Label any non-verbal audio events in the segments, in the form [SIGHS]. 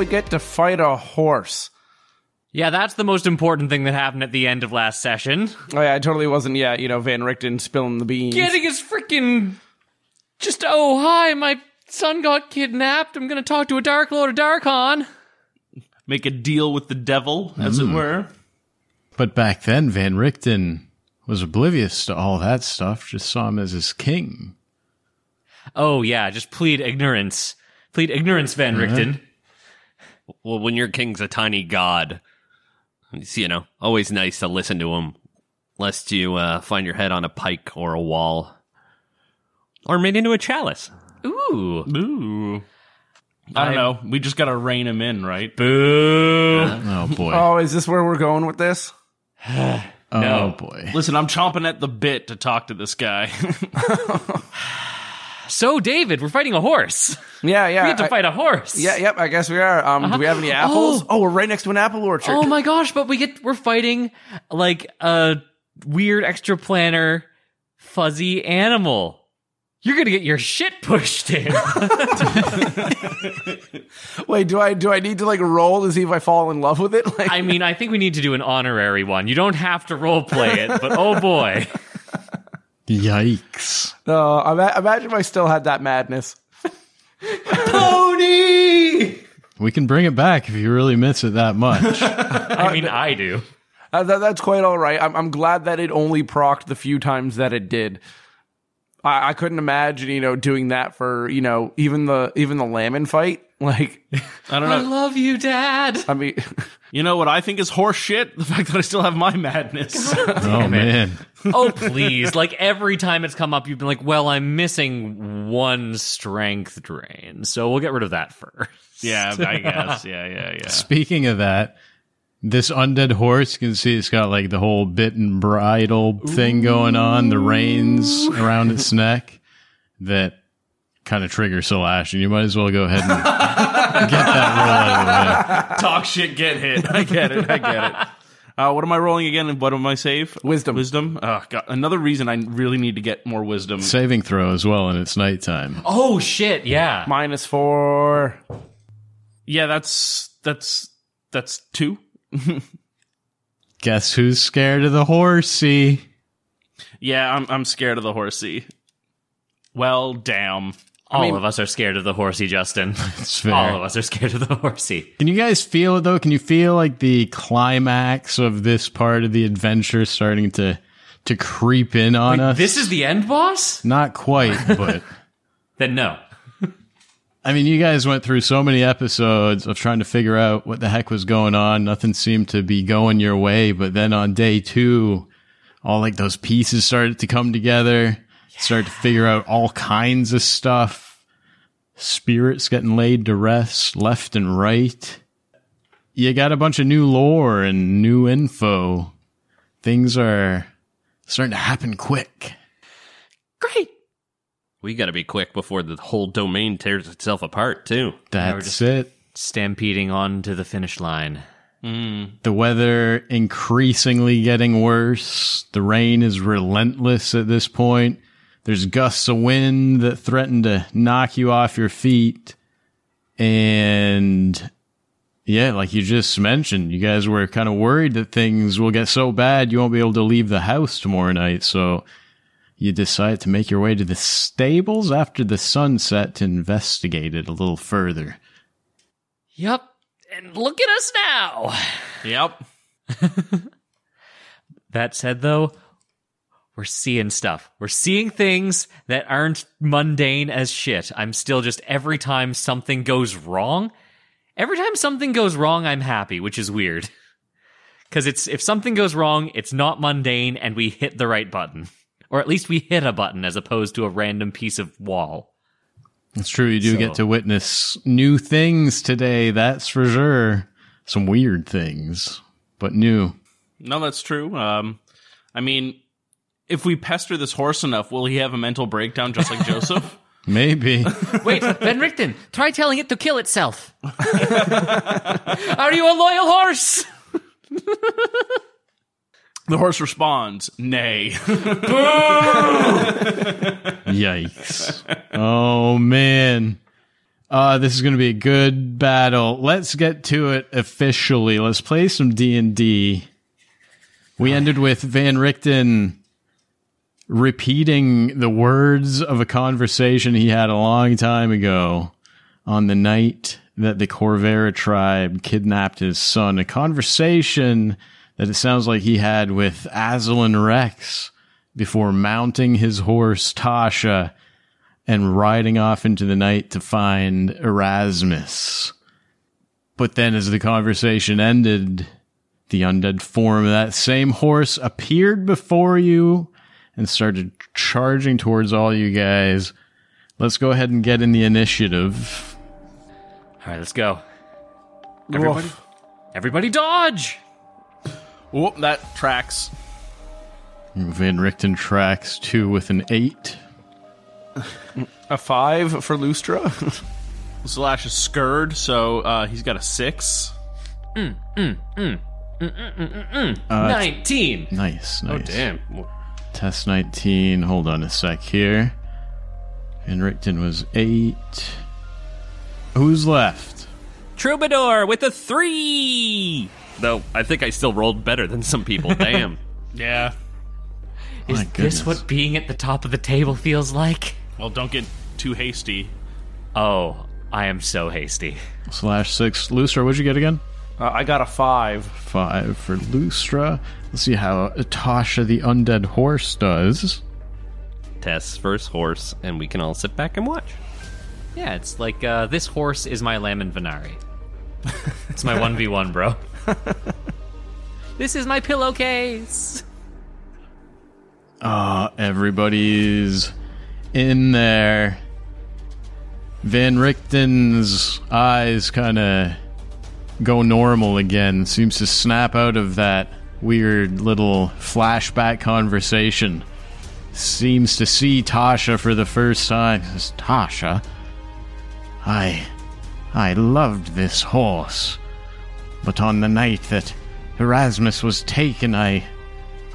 Now we get to fight a horse. Yeah, that's the most important thing that happened at the end of last session. Oh yeah, I totally wasn't. Yeah, you know, Van Richten spilling the beans. Getting his freaking. Just, oh, hi, my son got kidnapped. I'm gonna talk to a Dark Lord of Darkon. Make a deal with the devil, as it hmm. were. But back then, Van Richten was oblivious to all that stuff, just saw him as his king. Oh, yeah, just plead ignorance. Plead ignorance, Van Richten. Well, when your king's a tiny god, it's, you know, always nice to listen to him, lest you uh, find your head on a pike or a wall. Or made into a chalice. Ooh. Ooh. I don't know. We just gotta rein him in, right? Boo. Oh boy. Oh, is this where we're going with this? [SIGHS] oh boy. Listen, I'm chomping at the bit to talk to this guy. [LAUGHS] [LAUGHS] So, David, we're fighting a horse. Yeah, yeah. We have to I- fight a horse. Yeah, yep. I guess we are. Um, do we have any apples? Oh. we're right next to an apple orchard. Oh my gosh, but we get we're fighting like a weird extra planner fuzzy animal. You're gonna get your shit pushed in. [LAUGHS] Wait, do I do I need to like roll to see if I fall in love with it? [LAUGHS] Like, I mean, I think we need to do an honorary one. You don't have to role play it, but oh boy. [LAUGHS] Yikes. no. Ima- imagine if I still had that madness. [LAUGHS] Pony! We can bring it back if you really miss it that much. [LAUGHS] I mean, I do. Uh, that, that's quite all right. I'm, I'm glad that it only procced the few times that it did. I, I couldn't imagine, you know, doing that for you know even the even the Lammin fight. Like, I don't know. I love you, Dad. I mean, [LAUGHS] You know what I think is horse shit? The fact that I still have my madness. [LAUGHS] [LAUGHS] oh man. Oh, please. Like every time it's come up, you've been like, well, I'm missing one strength drain. So we'll get rid of that first. yeah, I guess. Yeah, yeah, yeah. Speaking of that, this undead horse, you can see it's got like the whole bit and bridle thing going on, the reins around its neck that kind of triggers Salash, and you might as well go ahead and get that roll out of the way. [LAUGHS] Talk shit, get hit. [LAUGHS] I get it. I get it. Uh, what am I rolling again? and What am I save? Wisdom. Wisdom. Oh, God. Another reason I really need to get more wisdom. Saving throw as well, and it's nighttime. Oh, shit. Yeah. minus four. Yeah, that's that's that's two. [LAUGHS] Guess who's scared of the horsey? Yeah, I'm I'm scared of the horsey. Well, damn. All of us are scared of the horsey, Justin. [LAUGHS] It's fair. All of us are scared of the horsey. Can you guys feel it though? Can you feel like the climax of this part of the adventure starting to to creep in on us? This is the end boss? Not quite, [LAUGHS] but Then no. [LAUGHS] I mean, you guys went through so many episodes of trying to figure out what the heck was going on. Nothing seemed to be going your way, but then on day two, all like those pieces started to come together. Started to figure out all kinds of stuff. Spirits getting laid to rest left and right. You got a bunch of new lore and new info. Things are starting to happen quick. Great. We got to be quick before the whole domain tears itself apart, too. That's it. Stampeding on to the finish line. Mm. The weather increasingly getting worse. The rain is relentless at this point. There's gusts of wind that threaten to knock you off your feet. And yeah, like you just mentioned, you guys were kind of worried that things will get so bad you won't be able to leave the house tomorrow night. So you decide to make your way to the stables after the sunset to investigate it a little further. Yep. And look at us now. Yep. [LAUGHS] That said, though, we're seeing stuff. We're seeing things that aren't mundane as shit. I'm still just every time something goes wrong, every time something goes wrong, I'm happy, which is weird. [LAUGHS] Because it's if something goes wrong, it's not mundane, and we hit the right button, or at least we hit a button as opposed to a random piece of wall. It's true. You do So- get to witness new things today. That's for sure. Some weird things, but new. No, that's true. Um, I mean, if we pester this horse enough, will he have a mental breakdown just like Joseph? [LAUGHS] Maybe. Wait, Van Richten, try telling it to kill itself. Are you a loyal horse? The horse responds, "Nay." [LAUGHS] Yikes. Oh man. Uh, this is going to be a good battle. Let's get to it officially. Let's play some D and D. We ended with Van Richten repeating the words of a conversation he had a long time ago on the night that the Corvera tribe kidnapped his son. A conversation that it sounds like he had with Azalin Rex before mounting his horse Tasha and riding off into the night to find Erasmus. But then, as the conversation ended, the undead form of that same horse appeared before you and started charging towards all you guys. Let's go ahead and get in the initiative. All right, let's go. Everybody, Woof. everybody, dodge! Whoop, that tracks. Van Richten tracks two with an eight. A five for Lustra. [LAUGHS] Slash is scurred, so uh, he's got a six. Mm, mm, mm, uh, Nineteen. Nice, oh, nice. Oh, Damn. Test 19. Hold on a sec here. Van Richten was eight. Who's left? Troubadour with a three. Though I think I still rolled better than some people. [LAUGHS] Damn. Yeah. Is My this goodness. what being at the top of the table feels like? Well, don't get too hasty. Oh, I am so hasty. Slash six. Lustra, what'd you get again? Uh, I got a five. Five for Lustra. Let's see how Tasha the undead horse does. Tess first horse, and we can all sit back and watch. Yeah, it's like uh, this horse is my Lamin Venari. [LAUGHS] it's my 1v1, bro. [LAUGHS] this is my pillowcase. Uh, everybody's in there. Van Richten's eyes kind of go normal again. Seems to snap out of that weird little flashback conversation. Seems to see Tasha for the first time. Says, Tasha, I, I loved this horse, but on the night that Erasmus was taken, I,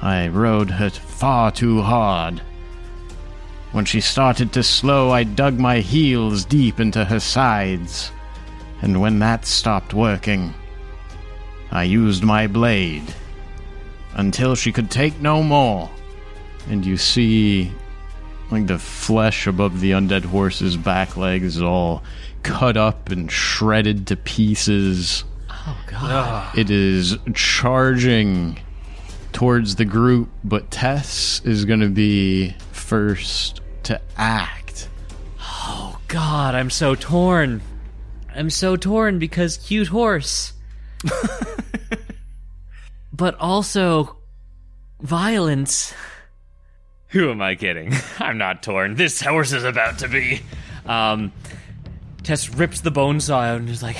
I rode her far too hard. When she started to slow, I dug my heels deep into her sides. And when that stopped working, I used my blade until she could take no more. And you see, like, the flesh above the undead horse's back legs is all cut up and shredded to pieces. Oh, God. Ah. It is charging towards the group, but Tess is going to be first to act. Oh, God, I'm so torn. I'm so torn because cute horse. [LAUGHS] but also violence. Who am I kidding? [LAUGHS] I'm not torn. This horse is about to be. Um, Tess rips the bone saw out and is like,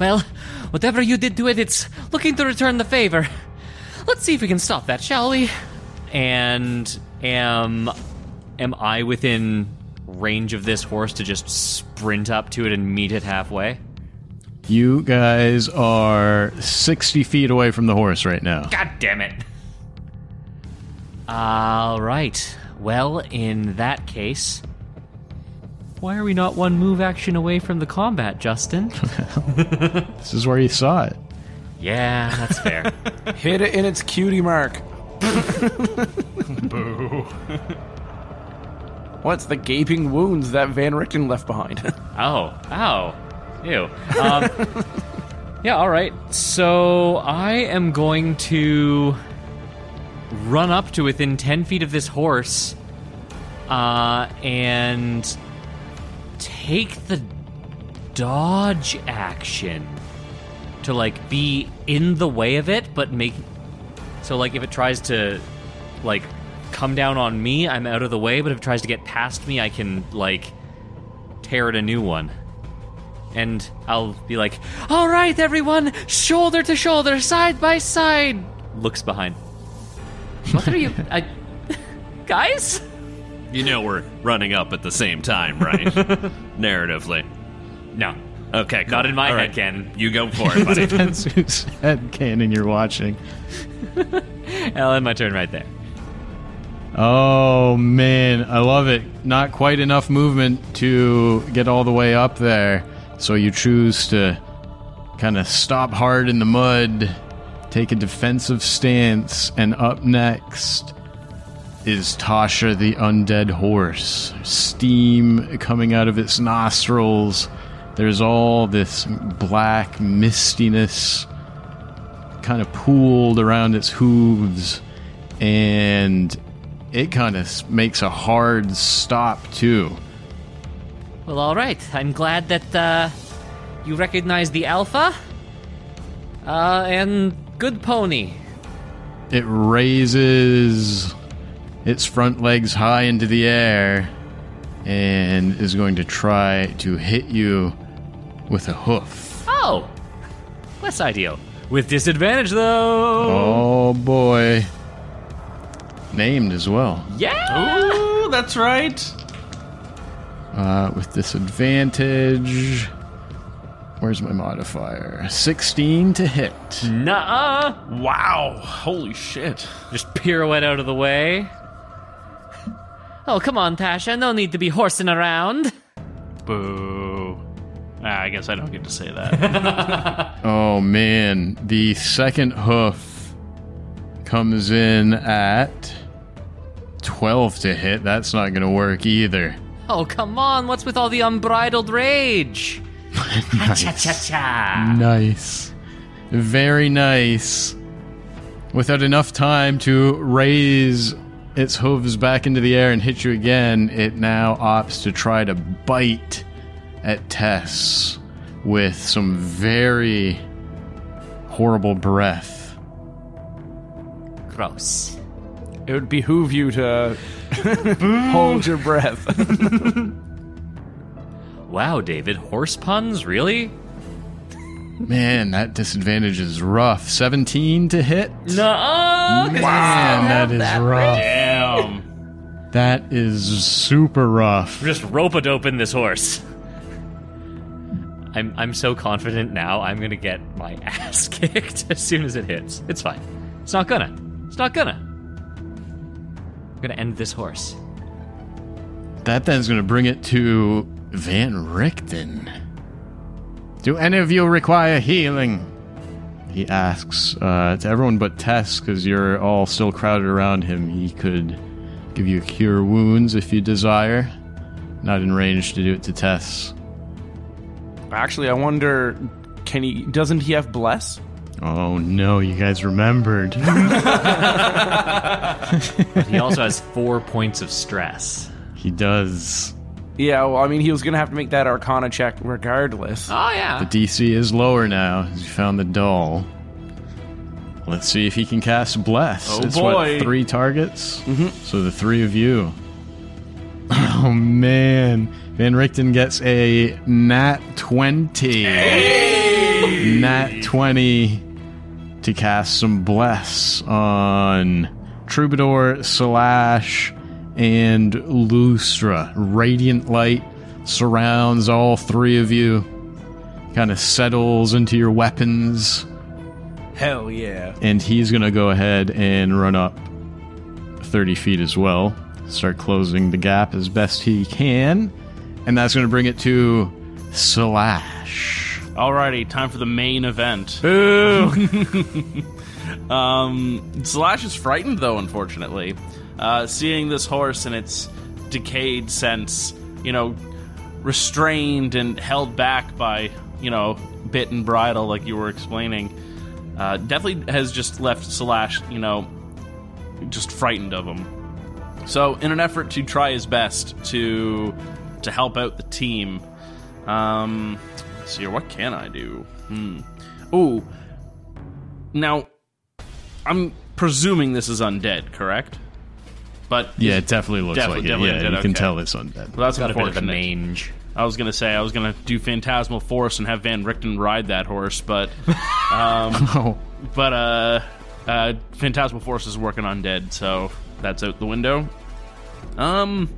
Well, whatever you did to it, it's looking to return the favor. Let's see if we can stop that, shall we? And am am I within range of this horse to just sprint up to it and meet it halfway? You guys are 60 feet away from the horse right now. God damn it. All right. Well, in that case, why are we not one move action away from the combat, Justin? [LAUGHS] This is where you saw it. yeah, that's fair. [LAUGHS] Hit it in its cutie mark. [LAUGHS] Boo. What's the gaping wounds that Van Richten left behind? [LAUGHS] Oh, ow. Ew. Um, [LAUGHS] yeah, all right. So I am going to run up to within 10 feet of this horse uh, and take the dodge action to, like, be in the way of it, but make. So, like, if it tries to, like, come down on me, I'm out of the way, but if it tries to get past me, I can, like, tear it a new one. And I'll be like, all right, everyone, shoulder to shoulder, side by side. Looks behind. What are you. I, [LAUGHS] guys? You know we're running up at the same time, right? [LAUGHS] Narratively. No. Okay, cool. Not in my All head right. canon. You go for it, buddy. [LAUGHS] Depends whose head canon you're watching. I'll end my turn right there. Oh man, I love it. Not quite enough movement to get all the way up there. So you choose to kind of stop hard in the mud, take a defensive stance, and up next is Tasha the undead horse. Steam coming out of its nostrils. There's all this black mistiness kind of pooled around its hooves, and it kind of makes a hard stop too. Well, all right. I'm glad that uh, you recognize the alpha. Uh, and good pony. It raises its front legs high into the air and is going to try to hit you with a hoof. Oh, less ideal. With disadvantage, though. Oh boy. Named as well. Yeah. Ooh, that's right. Uh, with disadvantage. Where's my modifier? 16 to hit. Nuh-uh. Wow. Holy shit. Just pirouette out of the way. Oh, come on, Tasha. No need to be horsing around. Boo. Ah, I guess I don't get to say that. [LAUGHS] Oh man, the second hoof comes in at 12 to hit. That's not going to work either. Oh, come on. What's with all the unbridled rage? [LAUGHS] Ha-cha-cha-cha. Nice. Very nice. Without enough time to raise its hooves back into the air and hit you again, it now opts to try to bite at Tess with some very horrible breath. Gross. It would behoove you to [LAUGHS] hold your breath. [LAUGHS] Wow, David. Horse puns? Really? Man, that disadvantage is rough. 17 to hit? Nuh-uh. Man, that is rough. Damn. That is super rough. Just rope-a-dope in this horse. I'm I'm so confident now. I'm gonna get my [LAUGHS] ass kicked as soon as it hits. It's fine. It's not gonna. It's not gonna. I'm gonna end this horse. That then's going to bring it to Van Richten. Do any of you require healing? He asks uh, to everyone but Tess, because you're all still crowded around him. He could give you cure wounds if you desire. Not in range to do it to Tess. Actually, I wonder, can he? Doesn't he have bless? Oh no, you guys remembered. [LAUGHS] He also has four points of stress. he does. Yeah. Well, I mean, he was gonna have to make that Arcana check regardless. Oh yeah. The DC is lower now, as you found the doll. Let's see if he can cast Bless. Oh, it's boy. what, three targets? Mm-hmm. So the three of you. Oh man. Van Richten gets a nat 20. Nat 20 to cast some Bless on Troubadour, Slash, and Lustra. Radiant light surrounds all three of you kind of settles into your weapons, Hell yeah. and he's going to go ahead and run up 30 feet as well. Start closing the gap as best he can, and that's going to bring it to Slash. Alrighty, time for the main event. [LAUGHS] um, Slash is frightened though, unfortunately. Uh, seeing this horse in its decayed sense, you know, restrained and held back by, you know, bit and bridle, like you were explaining, uh, definitely has just left Slash, you know, just frightened of him. So, in an effort to try his best to to help out the team, um, let's see what can I do? Hmm. Oh, now I'm presuming this is undead, correct? But Yeah, it definitely looks Definitely- like it. definitely Yeah, undead, you can tell it's undead. well, that's Got a bit of the unfortunate. mange. I was gonna say I was gonna do Phantasmal Force and have Van Richten ride that horse, but [LAUGHS] [LAUGHS] Oh, but uh, uh, Phantasmal Force is working on dead, so that's out the window. Um,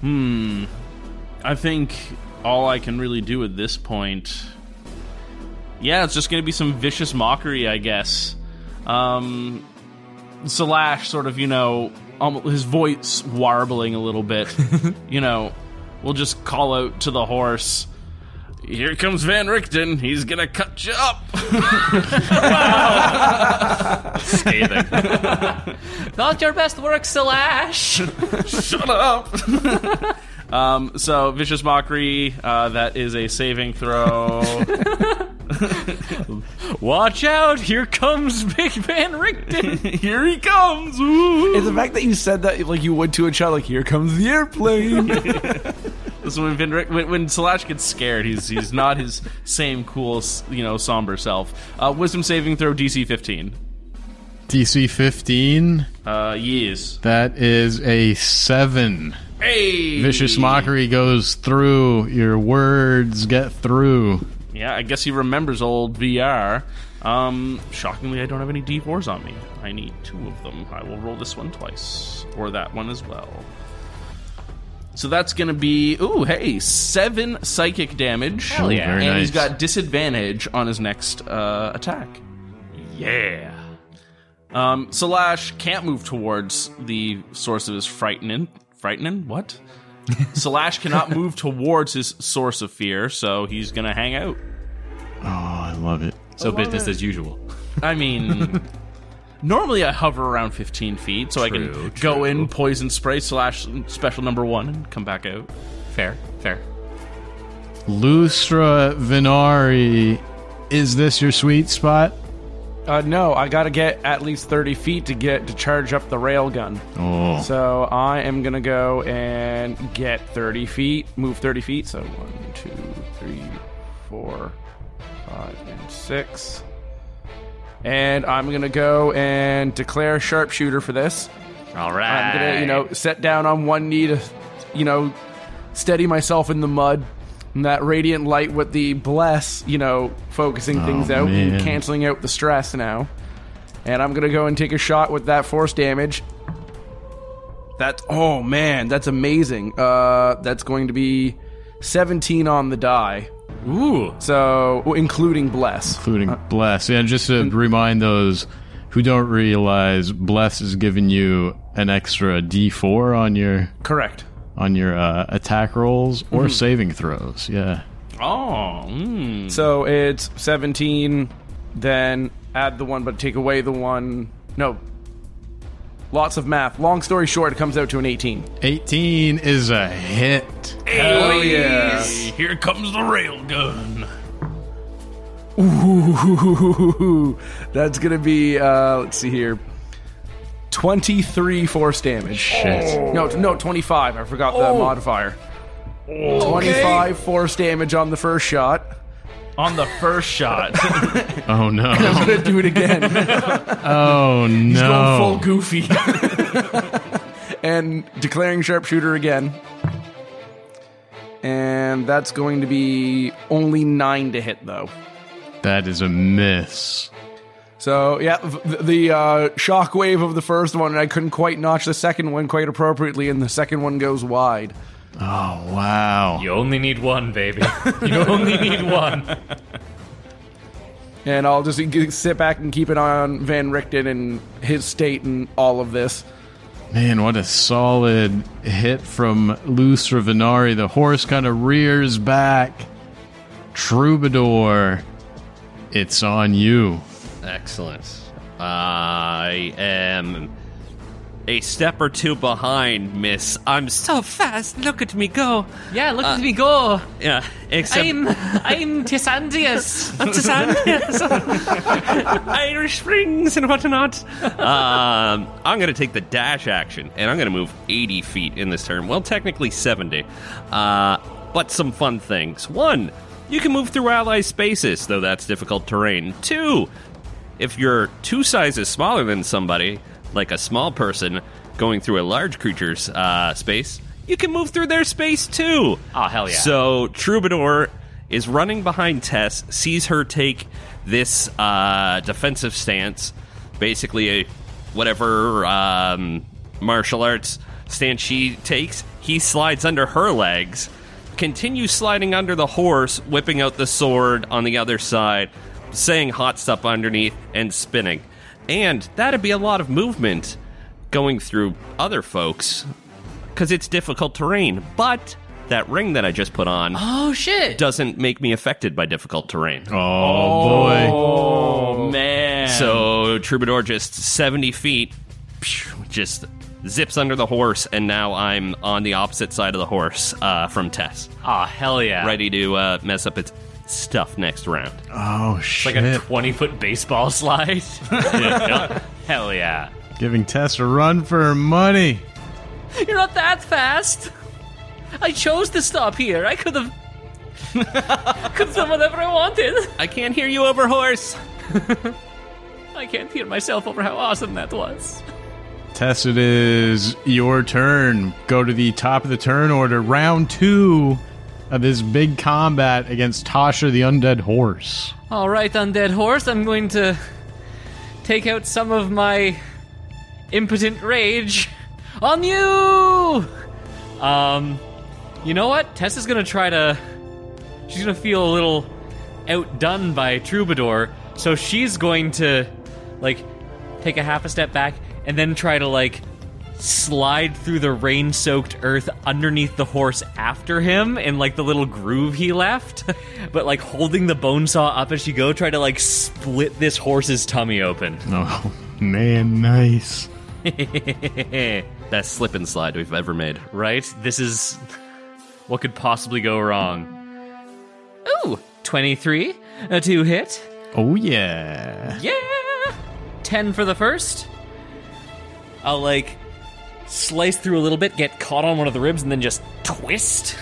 hmm. I think all I can really do at this point, yeah, it's just gonna be some vicious mockery, I guess. Um, Slash sort of, you know, um, his voice warbling a little bit, [LAUGHS] you know, we'll just call out to the horse. Here comes Van Richten. He's gonna cut you up. [LAUGHS] Scathing. [LAUGHS] Not your best work, Slash. Shut up. Um, so vicious mockery. Uh, that is a saving throw. [LAUGHS] Watch out! Here comes Big Van Richten. [LAUGHS] Here he comes. Ooh. It's the fact that you said that like you would to a child, like "Here comes the airplane." [LAUGHS] This is when, Van Richt- when when Slash gets scared, he's he's not his same cool, you know, somber self. Uh, wisdom saving throw DC 15. DC 15. Uh, yes. That is a 7. Hey, Vicious Mockery goes through. Your words get through. Yeah, I guess he remembers old VR. Um, shockingly, I don't have any D4s on me. I need two of them. I will roll this one twice, or that one as well. So that's gonna be ooh, hey, seven psychic damage. Hell yeah. Very and nice. he's got disadvantage on his next uh, attack. Yeah. Um, Salash can't move towards the source of his frightening. Frightening? What? Slash cannot [LAUGHS] move towards his source of fear, so he's gonna hang out. Oh, I love it. So business as usual. I mean, [LAUGHS] normally I hover around 15 feet, so I can true. go in, poison spray, slash special number one, and come back out. Fair, fair. Lustra Vinari. Is this your sweet spot? Uh, no, I got to get at least thirty feet to get to charge up the rail gun. Oh. So I am gonna go and get thirty feet, move thirty feet. So one, two, three, four, five, and six. And I'm gonna go and declare sharpshooter for this. All right. I'm gonna, you know, set down on one knee to, you know, steady myself in the mud. And that radiant light with the bless, you know, focusing things out man. and canceling out the stress now. And I'm gonna go and take a shot with that force damage. That's oh man, that's amazing. Uh, that's going to be 17 on the die. Ooh. So including bless. including Bless. Yeah, just to remind those who don't realize, Bless is giving you an extra D4 on your Correct. On your uh, attack rolls or saving throws. Yeah. Oh, mm. So it's 17, then add the one, but take away the one. No. Lots of math. Long story short, it comes out to an 18. 18 is a hit. Hell yeah. here comes the railgun. Ooh, [LAUGHS] that's going to be, uh, let's see here, 23 force damage. Shit. No, t- no, 25. I forgot the oh. modifier. 25 force damage on the first shot. On the first shot, [LAUGHS] Oh no. I'm going to do it again. [LAUGHS] Oh no! He's Going full no. goofy. [LAUGHS] and declaring sharpshooter again. And that's going to be only nine to hit, though. That is a miss. So yeah, the, the uh, shockwave of the first one, and I couldn't quite notch the second one quite appropriately, and the second one goes wide. Oh wow. You only need one, baby. You only need one. [LAUGHS] And I'll just sit back and keep an eye on Van Richten and his state and all of this. Man, what a solid hit from Luce Venari. The horse kind of rears back. Troubadour, it's on you. Excellent. I am a step or two behind, Miss. I'm so fast. Look at me go. Yeah, look at me go. Yeah, except I'm I'm Tissandius. I'm [LAUGHS] Tissandius. [LAUGHS] Irish Springs and whatnot. Um, I'm going to take the dash action, and I'm going to move 80 feet in this turn. Well, technically 70. Uh, but some fun things. One, you can move through ally spaces, though that's difficult terrain. Two, if you're two sizes smaller than somebody, like a small person going through a large creature's uh, space, you can move through their space too. Oh, hell yeah. So Troubadour is running behind Tess, sees her take this uh, defensive stance, basically a, whatever um, martial arts stance she takes. He slides under her legs, continues sliding under the horse, whipping out the sword on the other side, saying hot stuff underneath, and spinning. And that'd be a lot of movement going through other folks because it's difficult terrain. But that ring that I just put on Oh shit! doesn't make me affected by difficult terrain. Oh, boy. Oh man! So Troubadour just 70 feet, just zips under the horse, and now I'm on the opposite side of the horse uh, from Tess, Oh hell yeah! ready to uh, mess up its stuff next round. Oh, shit! Like a twenty foot baseball [LAUGHS] slide. Yeah. [LAUGHS] Hell yeah! Giving Tess a run for her money. You're not that fast. I chose to stop here. I could have. [LAUGHS] could have done whatever I wanted. I can't hear you over horse. I can't hear myself over how awesome that was. Tess, it is your turn. Go to the top of the turn order. Round two of this big combat against Tasha the Undead Horse. All right, undead horse. I'm going to take out some of my impotent rage on you. Um, you know what? Tessa's gonna try to. She's gonna feel a little outdone by Troubadour, so she's going to like take a half a step back and then try to like slide through the rain-soaked earth underneath the horse after him in like the little groove he left, [LAUGHS] but like holding the bone saw up as you go, try to like split this horse's tummy open. [LAUGHS] Oh, man, nice. [LAUGHS] Best slip and slide we've ever made. right? This is what could possibly go wrong. Ooh, 23 a two hit. Oh, yeah. Yeah. 10 for the first. I'll like slice through a little bit, get caught on one of the ribs, and then just twist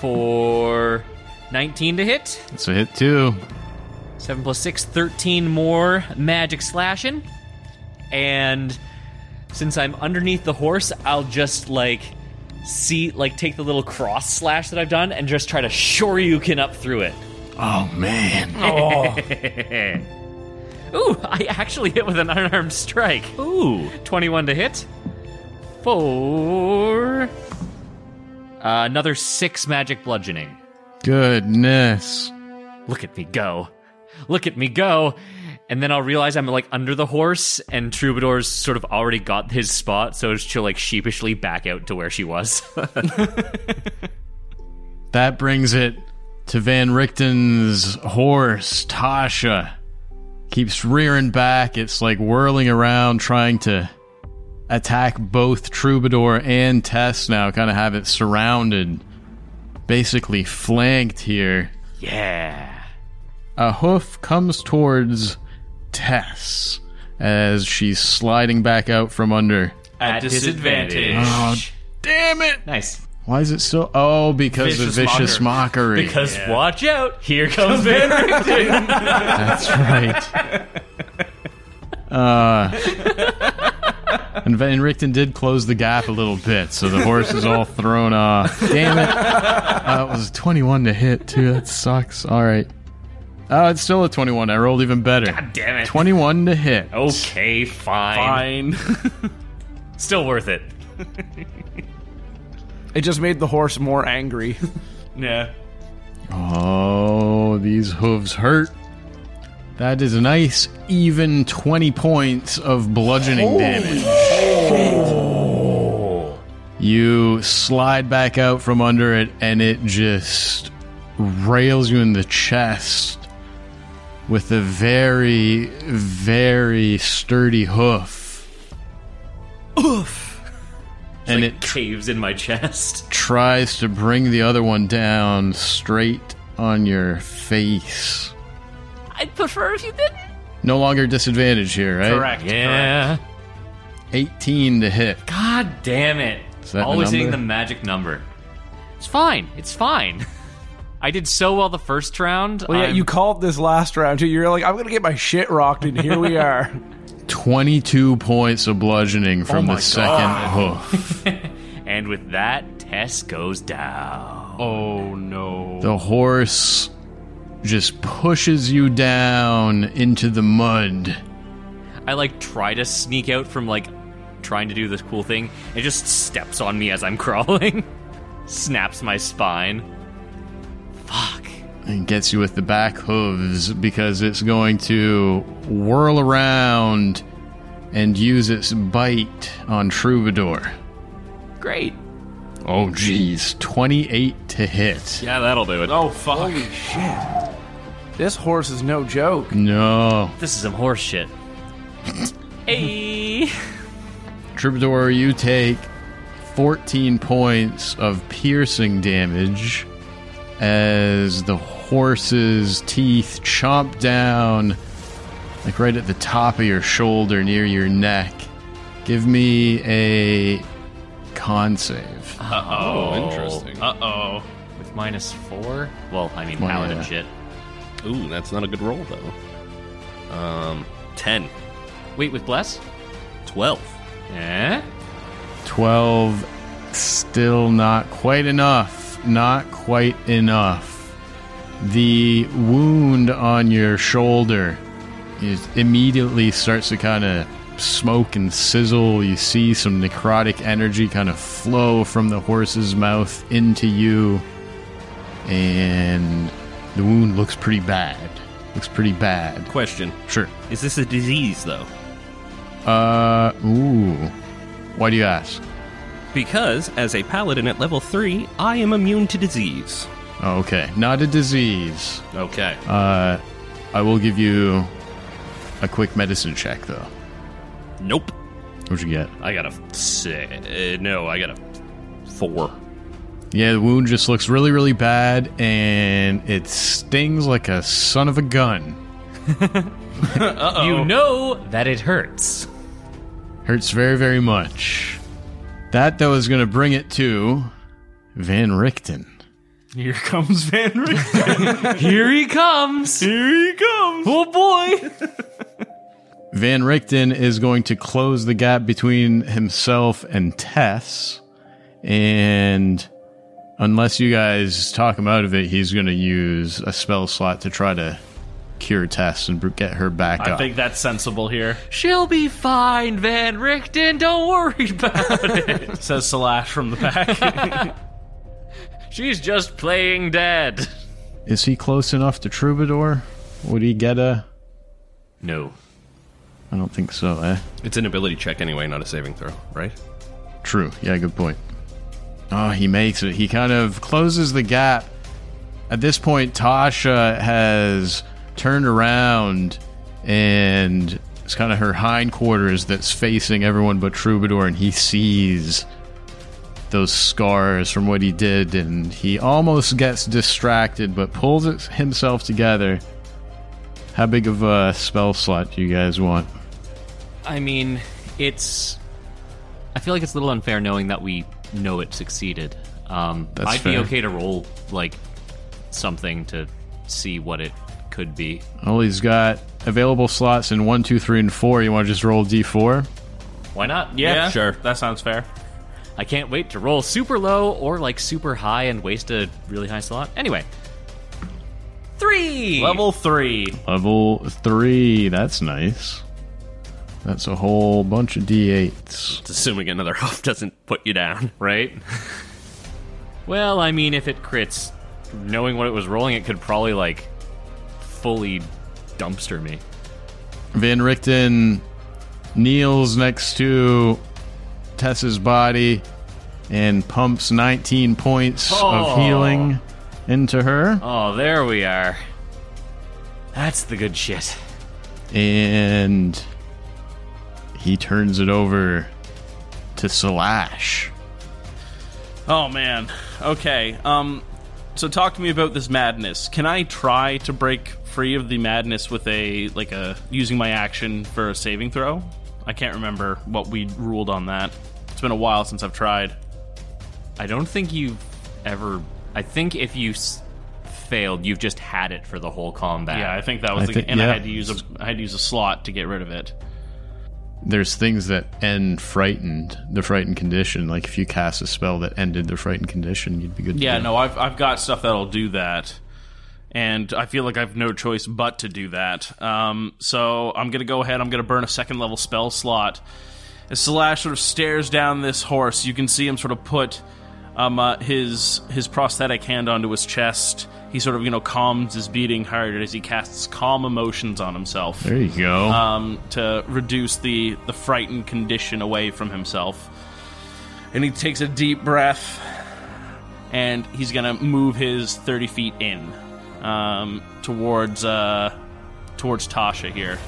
for 19 to hit. It's a hit, too. 7 plus 6, 13 more magic slashing. And since I'm underneath the horse, I'll just like see, like, take the little cross slash that I've done and just try to shoryuken up through it. Oh, man. [LAUGHS] Oh. Ooh, I actually hit with an unarmed strike. Ooh. 21 to hit. For. Uh, another 6 magic bludgeoning. Goodness. Look at me go. Look at me go. And then I'll realize I'm like under the horse, and Troubadour's sort of already got his spot, so she'll like sheepishly back out to where she was. [LAUGHS] That brings it to Van Richten's horse, Tasha. Keeps rearing back. It's like whirling around, trying to attack both Troubadour and Tess now, kind of have it surrounded, basically flanked here. yeah. A hoof comes towards Tess as she's sliding back out from under. At disadvantage. Oh, damn it! Nice. Why is it so? Oh, because Vicious of vicious mockery. Because watch out, here comes Van Richten. [LAUGHS] That's right. [LAUGHS] Uh, and Van Richten did close the gap a little bit, so the horse is all thrown off. Damn it. Uh, it was a 21 to hit, too. That sucks. All right. Oh, it's still a 21. I rolled even better. God damn it. 21 to hit. Okay, fine. Fine. [LAUGHS] Still worth it. It just made the horse more angry. Yeah. Oh, these hooves hurt. That is a nice, even 20 points of bludgeoning damage. You slide back out from under it, and it just rails you in the chest with a very, very sturdy hoof. Oof! And it Caves in my chest. [LAUGHS] tries to bring the other one down straight on your face. I'd prefer if you didn't. No longer disadvantage here, right? Correct. Yeah. 18 to hit. God damn it. Is that Always hitting the magic number. It's fine. It's fine. [LAUGHS] I did so well the first round. Well, yeah, I'm- you called this last round too. You're like, I'm gonna get my shit rocked, and here we are. [LAUGHS] 22 points of bludgeoning from oh my the second hoof. [LAUGHS] And with that, Tess goes down. Oh no. The horse just pushes you down into the mud. I like try to sneak out from like trying to do this cool thing. It just steps on me as I'm [LAUGHS] crawling. Snaps my spine. Fuck. and gets you with the back hooves because it's going to whirl around and use its bite on Troubadour. Great. Oh, geez. 28 to hit. Yeah, that'll do it. Oh fuck! Holy shit. This horse is no joke. No. This is some horse shit. [LAUGHS] hey. Troubadour, you take 14 points of piercing damage as the horse's teeth chomp down, like right at the top of your shoulder near your neck. Give me a con save. Uh oh, interesting. Uh oh. With minus four? Well, I mean, Well, paladin yeah. shit. Ooh, that's not a good roll though. Um, ten. Wait, with bless? Twelve. Eh? 12 still not quite enough not quite enough the wound on your shoulder is immediately starts to kind of smoke and sizzle you see some necrotic energy kind of flow from the horse's mouth into you and the wound looks pretty bad looks pretty bad Question: sure Is this a disease though? uh ooh why do you ask Because as a paladin at level three, I am immune to disease. Okay, not a disease. Okay. Uh, I will give you a quick medicine check, though. Nope. What'd you get? I got a. Uh, no, I got a four. Yeah, the wound just looks really, really bad, and it stings like a son of a gun. [LAUGHS] You know that it hurts. Hurts very, very much. That, though, is going to bring it to Van Richten. Here comes Van Richten. [LAUGHS] Here he comes. Here he comes. Oh boy. [LAUGHS] Van Richten is going to close the gap between himself and Tess, and unless you guys talk him out of it, he's going to use a spell slot to try to cure Tess and get her back up. I up. think that's sensible here. She'll be fine, Van Richten. Don't worry [LAUGHS] about it. [LAUGHS] Says Salash from the back. [LAUGHS] She's just playing dead. Is he close enough to Troubadour? Would he get a? No. I don't think so. Eh? It's an ability check anyway, not a saving throw, right? True. Yeah, good point. Oh, he makes it. He kind of closes the gap. At this point, Tasha has turned around and it's kind of her hindquarters that's facing everyone but Troubadour, and he sees those scars from what he did, and he almost gets distracted but pulls himself together. How big of a spell slot do you guys want? I mean, it's. I feel like it's a little unfair knowing that we know it succeeded. Um, That's I'd be okay to roll like something to see what it could be. Well, he's got available slots in one, two, three, and four. You want to just roll d4? Why not? yeah, Sure. That sounds fair. I can't wait to roll super low or like super high and waste a really high slot. Anyway, three Level three. Level three. That's nice. That's a whole bunch of d8s. It's assuming another [LAUGHS] huff doesn't put you down. right? [LAUGHS] well, I mean, if it crits, knowing what it was rolling, it could probably like fully dumpster me. Van Richten kneels next to Tess's body and pumps 19 points Oh. of healing into her. Oh, there we are. That's the good shit. And he turns it over to Slash. Oh man. Okay. Um. So talk to me about this madness. Can I try to break free of the madness with a like a using my action for a saving throw? I can't remember what we ruled on that. It's been a while since I've tried. I don't think you've ever. I think if you s- failed, you've just had it for the whole combat. Yeah, I think that was I the, think- and I had to use a I had to use a slot to get rid of it. There's things that end frightened, the frightened condition. Like if you cast a spell that ended the frightened condition, you'd be good. to Yeah, no, I've I've got stuff that'll do that, and I feel like I've no choice but to do that. Um, so I'm gonna go ahead. I'm gonna burn a second level spell slot. As Slash sort of stares down this horse, you can see him sort of put um, uh, his his prosthetic hand onto his chest. He sort of you know calms his beating heart as he casts calm emotions on himself There you go. um, to reduce the the frightened condition away from himself. And he takes a deep breath, and he's gonna move his thirty feet in um, towards uh, towards Tasha here.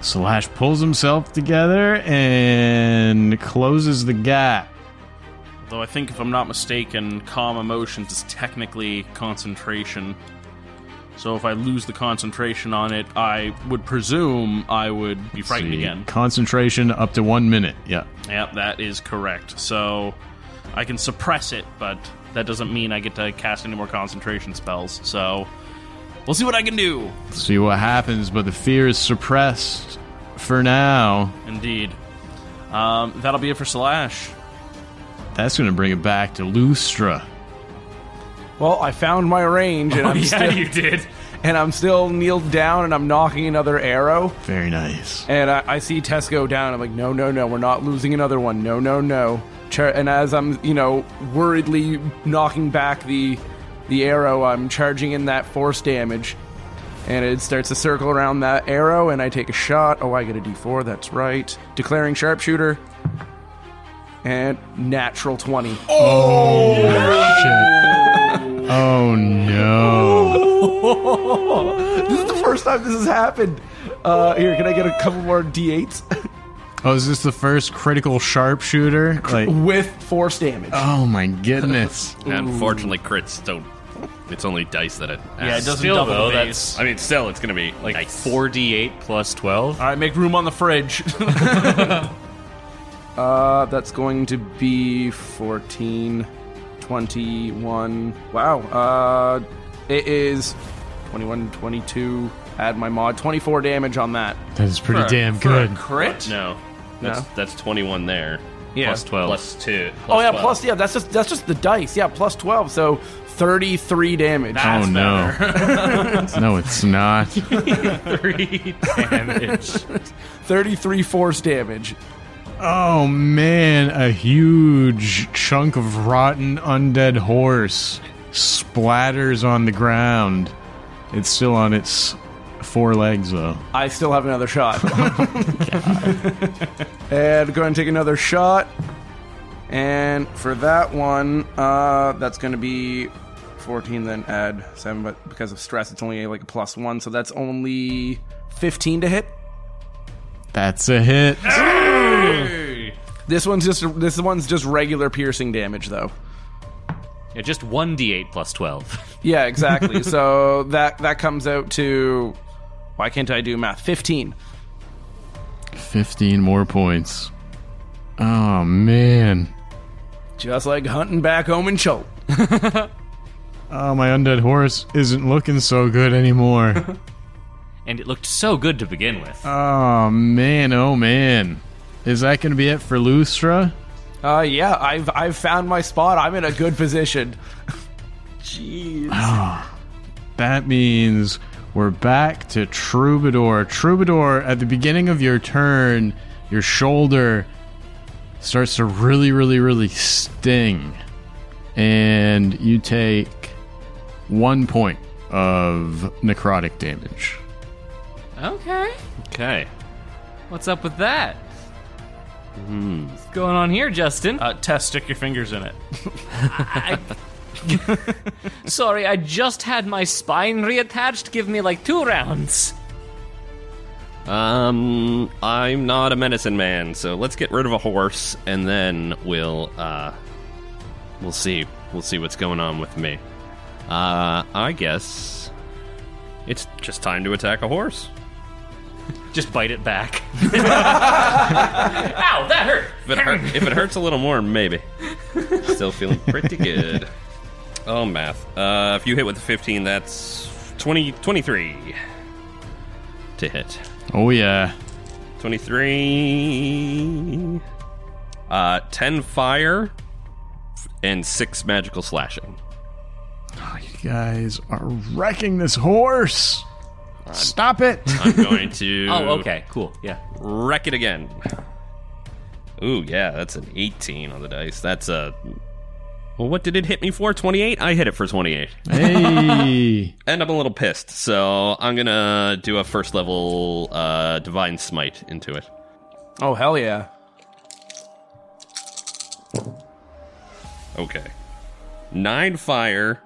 Slash pulls himself together and closes the gap. Though I think, if I'm not mistaken, calm emotions is technically concentration. So if I lose the concentration on it, I would presume I would be frightened See, again. Concentration up to one minute. Yeah. Yep, that is correct. So I can suppress it, but that doesn't mean I get to cast any more concentration spells. So we'll see what I can do. See what happens, but the fear is suppressed for now. Indeed. Um, that'll be it for Slash. That's going to bring it back to Lustra. Well, I found my range, and oh, I'm still, did. and I'm still kneeled down, and I'm knocking another arrow. Very nice. And I, I see Tesco down. I'm like, no, no, no, we're not losing another one. No, no, no. And as I'm, you know, worriedly knocking back the the arrow, I'm charging in that force damage, and it starts to circle around that arrow. And I take a shot. Oh, I get a D4. That's right. Declaring sharpshooter. And natural twenty. Oh, shit. Oh, no. [LAUGHS] This is the first time this has happened. Uh, here, can I get a couple more D8s Oh, is this the first critical sharpshooter? Like, with force damage? oh my goodness. [LAUGHS] Unfortunately, crits don't. It's only dice that it. Yeah, it doesn't Still double though, the base. that's I mean, still, it's gonna be like nice. four d eight plus twelve. All right, make room on the fridge. [LAUGHS] Uh, that's going to be 14, 21. Wow. Uh, it is 21, 22. Add my mod. 24 damage on that. That is pretty For a- damn for a good. crit? No, that's No? that's twenty one there. Yeah. Plus twelve. Plus two. oh yeah, 12. plus yeah. That's just that's just the dice. Yeah, plus 12. So 33 damage. Oh no. no, it's not. [LAUGHS] three damage. [LAUGHS] 33 force damage. Oh man, a huge chunk of rotten undead horse splatters on the ground. It's still on its four legs though. I still have another shot. [LAUGHS] [LAUGHS] and go ahead and take another shot. And for that one, uh, that's going to be 14, then add 7. But because of stress, it's only like a plus 1. So that's only 15 to hit. That's a hit. This one's just this one's just regular piercing damage though. yeah, just one d eight plus twelve. [LAUGHS] Yeah, exactly. so that that comes out to why can't I do math? 15. 15 more points. Oh man. Just like hunting back home in Cholt. [LAUGHS] Oh, my undead horse isn't looking so good anymore. [LAUGHS] and it looked so good to begin with. oh man, oh man. Is that going to be it for Lustra? Uh yeah, I've I've found my spot. I'm in a good position. [LAUGHS] Jeez. That means we're back to Troubadour. Troubadour, at the beginning of your turn, your shoulder starts to really, really, really sting. And you take one point of necrotic damage. Okay. Okay. What's up with that? What's going on here, Justin? Uh, Tess, stick your fingers in it. [LAUGHS] Sorry, I just had my spine reattached. Give me like two rounds. Um, I'm not a medicine man, so let's get rid of a horse, and then we'll uh, we'll see. We'll see what's going on with me. Uh, I guess it's just time to attack a horse. Just bite it back. [LAUGHS] Ow, that hurt. If it, hurt, if it hurts a little more, maybe. Still feeling pretty good. Oh, math. Uh, if you hit with a 15, that's 20, 23 to hit. Oh, yeah. 23. Uh, 10 fire and 6 magical slashing. Oh, you guys are wrecking this horse. Stop it. [LAUGHS] I'm going to [LAUGHS] Oh, okay, cool. Yeah. wreck it again. Ooh, yeah, that's an 18 on the dice. That's a Well, what did it hit me for? 28? I hit it for 28. Hey. [LAUGHS] And I'm a little pissed, so I'm gonna do a first level uh, Divine Smite into it. Oh hell yeah! Okay. 9 fire,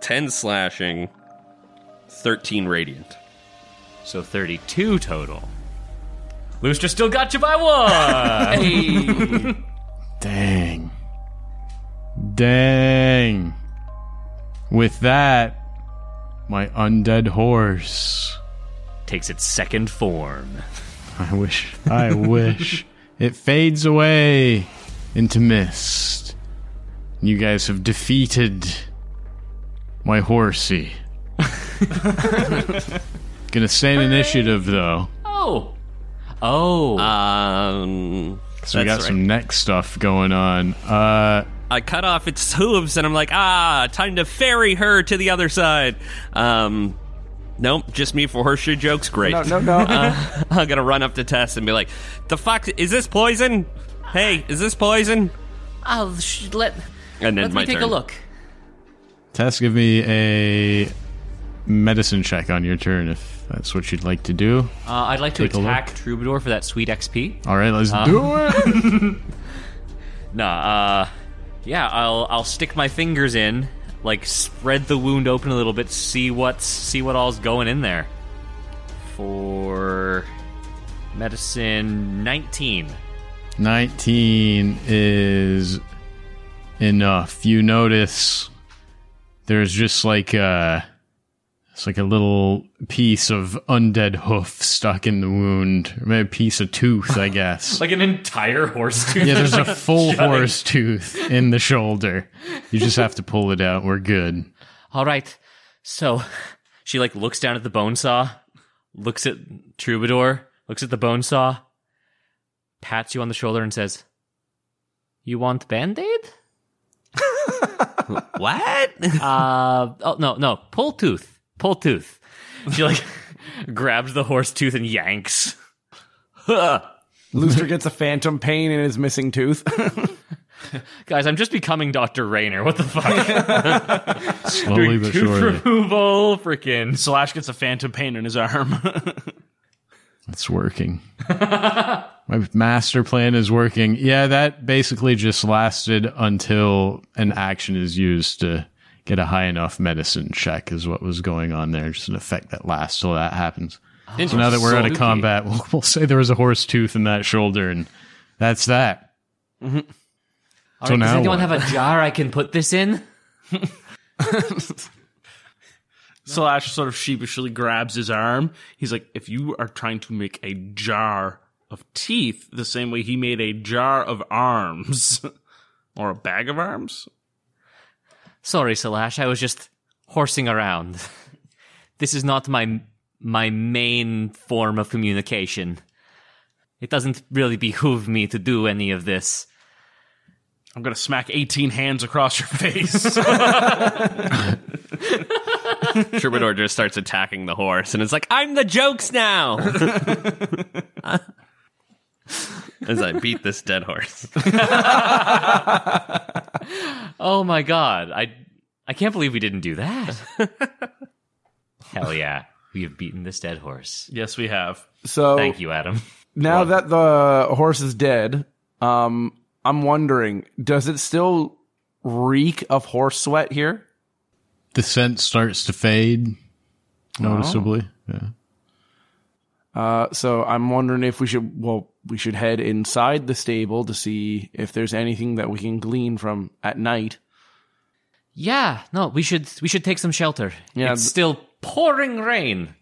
10 slashing, 13 radiant. So 32 total. Looster still got you by one. [LAUGHS] Dang. Dang. With that, my undead horse. Takes its second form. I wish. I wish. [LAUGHS] It fades away into mist. You guys have defeated my horsey. [LAUGHS] Gonna say an initiative though. Oh. Oh. Um, So we got that's some neck stuff going on. Uh I cut off its hooves and I'm like, ah, time to ferry her to the other side. Um, nope, just me for horseshoe jokes. Great. No, no, no. [LAUGHS] Uh, I'm gonna run up to Tess and be like, the fuck, is this poison? Hey, is this poison? I'll sh- let, And then let my me take turn. a look. Tess, give me a medicine check on your turn if that's what you'd like to do. Uh, I'd like to Take a attack. Troubadour for that sweet XP. All right, let's do [LAUGHS] it. Nah, uh, yeah, I'll I'll stick my fingers in, like spread the wound open a little bit, see what's see what all's going in there. For medicine, nineteen. 19 is enough. You notice there's just like a it's like a little piece of undead hoof stuck in the wound. Maybe a piece of tooth, I guess. [LAUGHS] Like an entire horse tooth. yeah, there's a [LAUGHS] full horse tooth in the shoulder. You just have to pull it out. We're good. All right, so she like looks down at the bone saw, looks at Troubadour, looks at the bone saw, pats you on the shoulder, and says, "You want band aid?" [LAUGHS] What? Uh oh no no pull tooth pull tooth. She like [LAUGHS] grabs the horse tooth and yanks. Looster gets a phantom pain in his missing tooth. [LAUGHS] Guys, I'm just becoming Doctor Rayner. What the fuck? [LAUGHS] Slowly but Tooth surely. removal, freaking. Slash gets a phantom pain in his arm. It's working. My master plan is working. Yeah, that basically just lasted until an action is used to get a high enough medicine check, is what was going on there. Just an effect that lasts till that happens. So now that we're out of Spooky. combat, [LAUGHS] we'll, we'll say there was a horse tooth in that shoulder, and that's that. Mm-hmm. All So right, does now anyone what? have a jar I can put this in? [LAUGHS] Slash sort of sheepishly grabs his arm. He's like, if you are trying to make a jar of teeth the same way he made a jar of arms [LAUGHS] or a bag of arms, Sorry, Salash, I was just horsing around. [LAUGHS] This is not my my main form of communication. It doesn't really behoove me to do any of this. I'm going to smack 18 hands across your face. [LAUGHS] [LAUGHS] Troubadour just starts attacking the horse, and it's like, I'm the jokes now! As I beat this dead horse. [LAUGHS] Oh my god, I I can't believe we didn't do that. [LAUGHS] Hell yeah, we have beaten this dead horse. yes, we have. so Thank you, Adam. now that the horse is dead, um, I'm wondering, does it still reek of horse sweat here? The scent starts to fade noticeably. Yeah. Uh, so I'm wondering if we should, well, we should head inside the stable to see if there's anything that we can glean from at night. Yeah, no, we should we should take some shelter. Yeah, it's th- still pouring rain.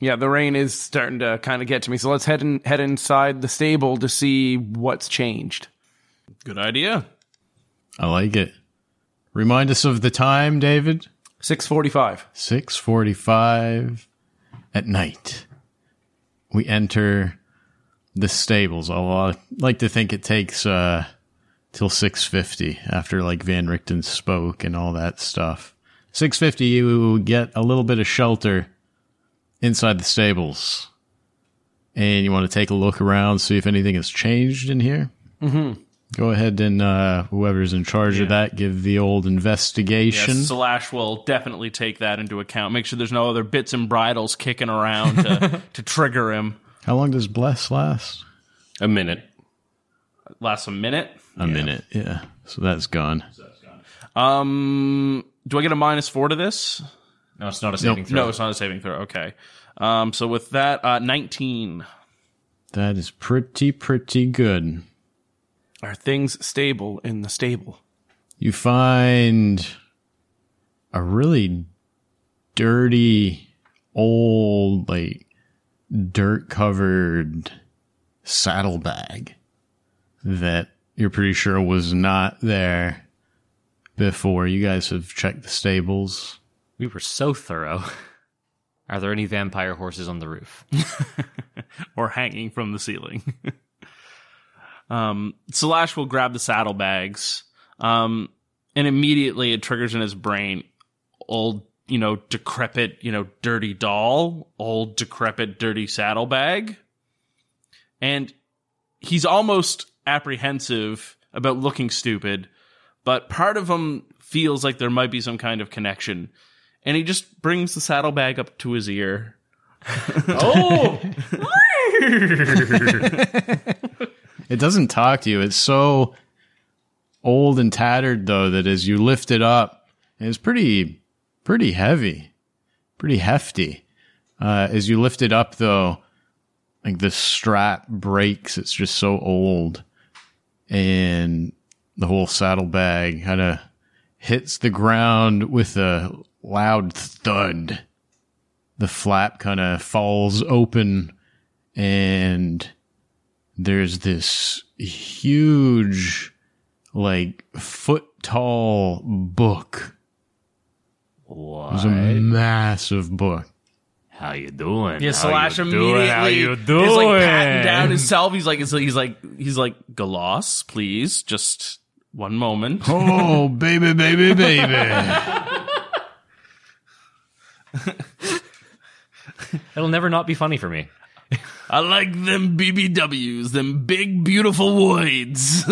Yeah, the rain is starting to kind of get to me. So let's head in, head inside the stable to see what's changed. Good idea. I like it. Remind us of the time, David. 645. 6:45 at night. We enter the stables. Although I like to think it takes uh till 6:50 after like Van Richten spoke and all that stuff. 6:50 you get a little bit of shelter inside the stables. And you want to take a look around see if anything has changed in here? Go ahead and uh, whoever's in charge of that give the old investigation. Yes, Slash will definitely take that into account. Make sure there's no other bits and bridles kicking around to, [LAUGHS] to trigger him. How long does bless last? A minute. Lasts a minute. A minute. Yeah. So that's gone. Um, do I get a minus four to this? No, it's not a saving throw. No, it's not a saving throw. Okay. Um, so with that, uh, 19. That is pretty pretty good. Are things stable in the stable? You find a really dirty, old, like dirt covered saddlebag that you're pretty sure was not there before. You guys have checked the stables. We were so thorough. [LAUGHS] Are there any vampire horses on the roof? [LAUGHS] or hanging from the ceiling. [LAUGHS] um, Slash will grab the saddlebags, um, and immediately it triggers in his brain old, you know, decrepit, you know, dirty doll, old, decrepit, dirty saddlebag. And he's almost apprehensive about looking stupid, but part of him feels like there might be some kind of connection. And he just brings the saddlebag up to his ear. [LAUGHS] Oh! It doesn't talk to you. It's so old and tattered though that as you lift it up, it's pretty pretty heavy, pretty hefty. Uh, as you lift it up though, like the strap breaks. It's just so old, and the whole saddlebag kind of hits the ground with a loud thud. The flap kind of falls open, and there's this huge, like foot tall book. What? It's a massive book. How you doing? Yeah, How Slash you immediately doing? How you is like patting doing? down himself. He's like, he's like, he's like, Galos, please, just one moment. [LAUGHS] Oh, baby, baby, baby. [LAUGHS] It'll never not be funny for me. [LAUGHS] I like them BBWs, them big beautiful woods.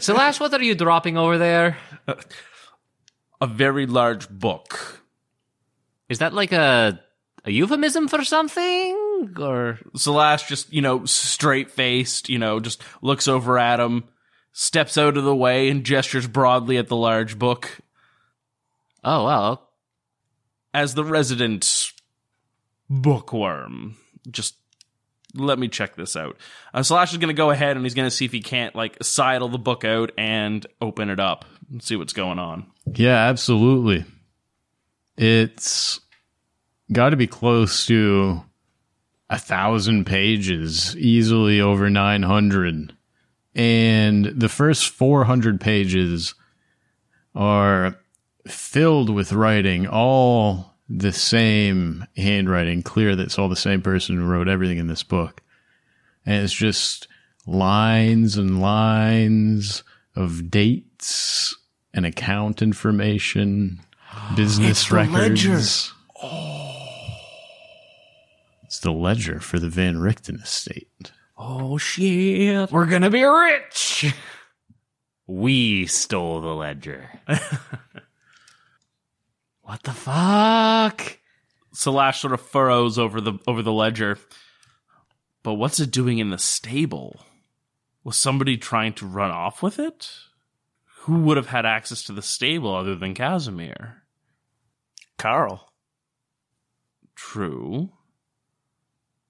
So, Lash, what are you dropping over there? a very large book. Is that like a a euphemism for something, or Slash just, you know, straight faced, you know, just looks over at him, steps out of the way and gestures broadly at the large book. oh well, As the resident bookworm, just let me check this out. Uh, Slash is going to go ahead and he's going to see if he can't, like, sidle the book out and open it up and see what's going on. yeah, absolutely. It's got to be close to a thousand pages, easily over 900. And the first 400 pages are filled with writing, all the same handwriting, clear that it's all the same person who wrote everything in this book. And it's just lines and lines of dates and account information, [GASPS] business records. Oh. It's the ledger for the Van Richten estate. oh shit, we're gonna be rich. We stole the ledger. [LAUGHS] what the fuck? Slash sort of furrows over the over the ledger. But what's it doing in the stable? Was somebody trying to run off with it? Who would have had access to the stable other than Casimir? Carl. True.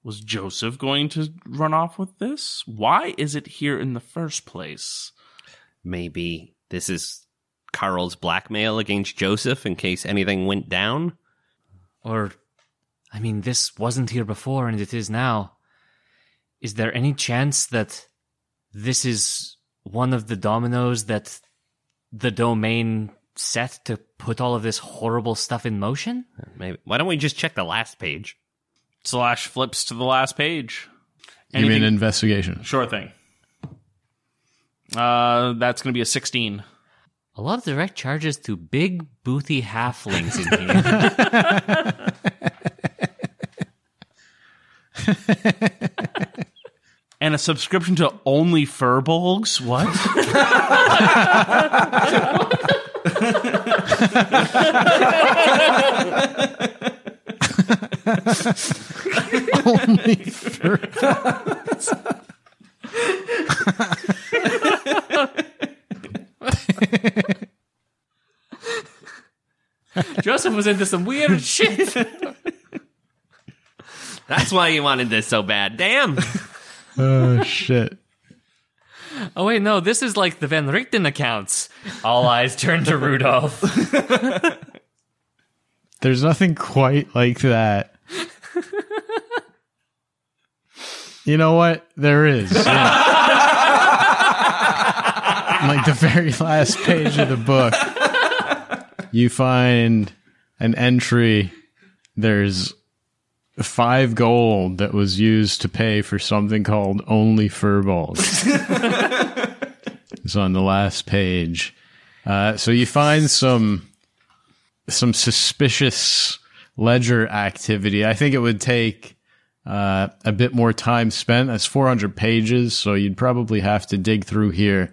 Was Joseph going to run off with this? Why is it here in the first place? Maybe this is Carl's blackmail against Joseph in case anything went down. Or, I mean, this wasn't here before and it is now. Is there any chance that this is one of the dominoes that the domain set to put all of this horrible stuff in motion? Maybe. Why don't we just check the last page? Slash flips to the last page. You mean investigation? Sure thing. Uh, that's going to be a 16. A lot of direct charges to big, boothy halflings in here. And [LAUGHS] And a subscription to only Furbolgs? What? [LAUGHS] Only for [LAUGHS] [LAUGHS] Joseph was into some weird shit. That's why you wanted this so bad. Damn. [LAUGHS] oh shit. Oh wait, no, this is like the Van Richten accounts. All eyes turn to Rudolph. [LAUGHS] There's nothing quite like that. You know what? There is. yeah. [LAUGHS] like the very last page of the book, you find an entry. There's five gold that was used to pay for something called Only Furballs. it's on the last page. Uh, so you find some some suspicious ledger activity. I think it would take uh, a bit more time spent. That's 400 pages, so you'd probably have to dig through here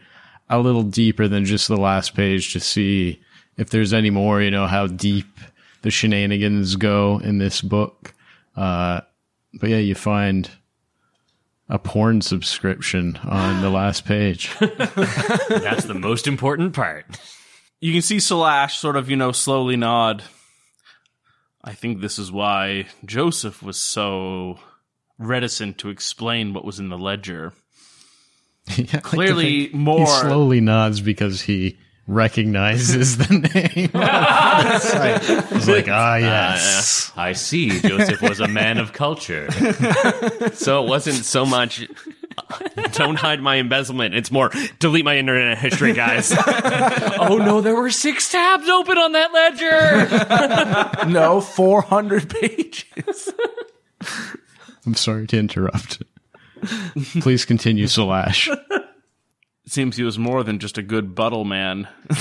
a little deeper than just the last page to see if there's any more, you know, how deep the shenanigans go in this book. Uh, but yeah, you find a porn subscription on the last page. [LAUGHS] That's the most important part. you can see Slash sort of, you know, slowly nod. I think this is why Joseph was so reticent to explain what was in the ledger. Yeah, Clearly, thing- more. He slowly nods because he recognizes the name. [LAUGHS] He's like, ah, yes. I see. Joseph was a man of culture. [LAUGHS] So it wasn't so much. Don't hide my embezzlement. It's more delete my internet history, guys. [LAUGHS] Oh no, there were six tabs open on that ledger. no, 400 pages. I'm sorry to interrupt. [LAUGHS] Please continue, Slash. It seems he was more than just a good buttle man. [LAUGHS]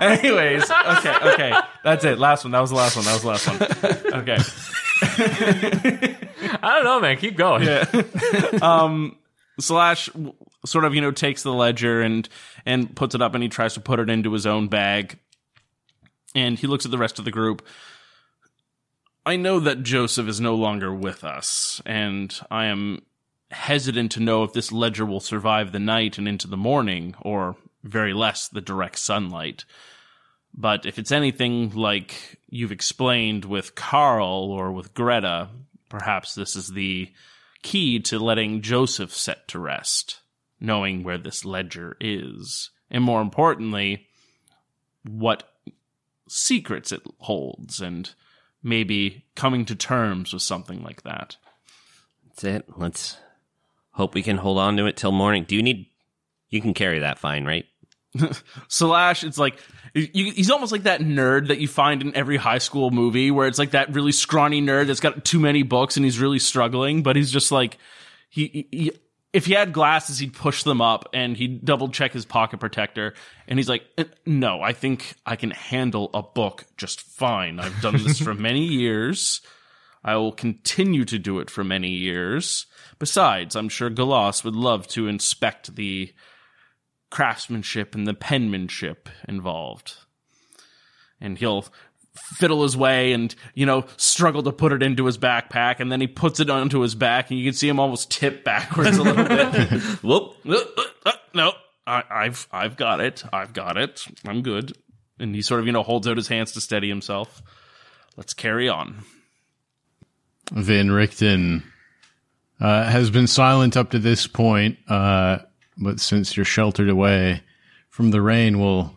Anyways, okay, okay. That's it. Last one. That was the last one. That was the last one. Okay. [LAUGHS] I don't know, man. Keep going. Slash um, sort of, you know, takes the ledger and and puts it up and he tries to put it into his own bag. And he looks at the rest of the group. I know that Joseph is no longer with us, and I am hesitant to know if this ledger will survive the night and into the morning, or very less the direct sunlight. But if it's anything like you've explained with Carl or with Greta, perhaps this is the key to letting Joseph set to rest, knowing where this ledger is, and more importantly, what secrets it holds, and maybe coming to terms with something like that. That's it. Let's hope we can hold on to it till morning. Do you need? You can carry that fine, right? [LAUGHS] Slash, it's like you, he's almost like that nerd that you find in every high school movie, where it's like that really scrawny nerd that's got too many books and he's really struggling, but he's just like he, he if he had glasses, he'd push them up and he'd double check his pocket protector, and he's like, "Uh, "No, I think I can handle a book just fine. I've done this for [LAUGHS] many years. I will continue to do it for many years. Besides, I'm sure Galas would love to inspect the." craftsmanship and the penmanship involved. And he'll fiddle his way and, you know, struggle to put it into his backpack, and then he puts it onto his back, and you can see him almost tip backwards a little bit. [LAUGHS] Whoop. Uh, uh, uh, no. I, I've I've got it. I've got it. I'm good. And he sort of, you know, holds out his hands to steady himself. Let's carry on. Van Richten uh, has been silent up to this point, uh, but since you're sheltered away from the rain, we'll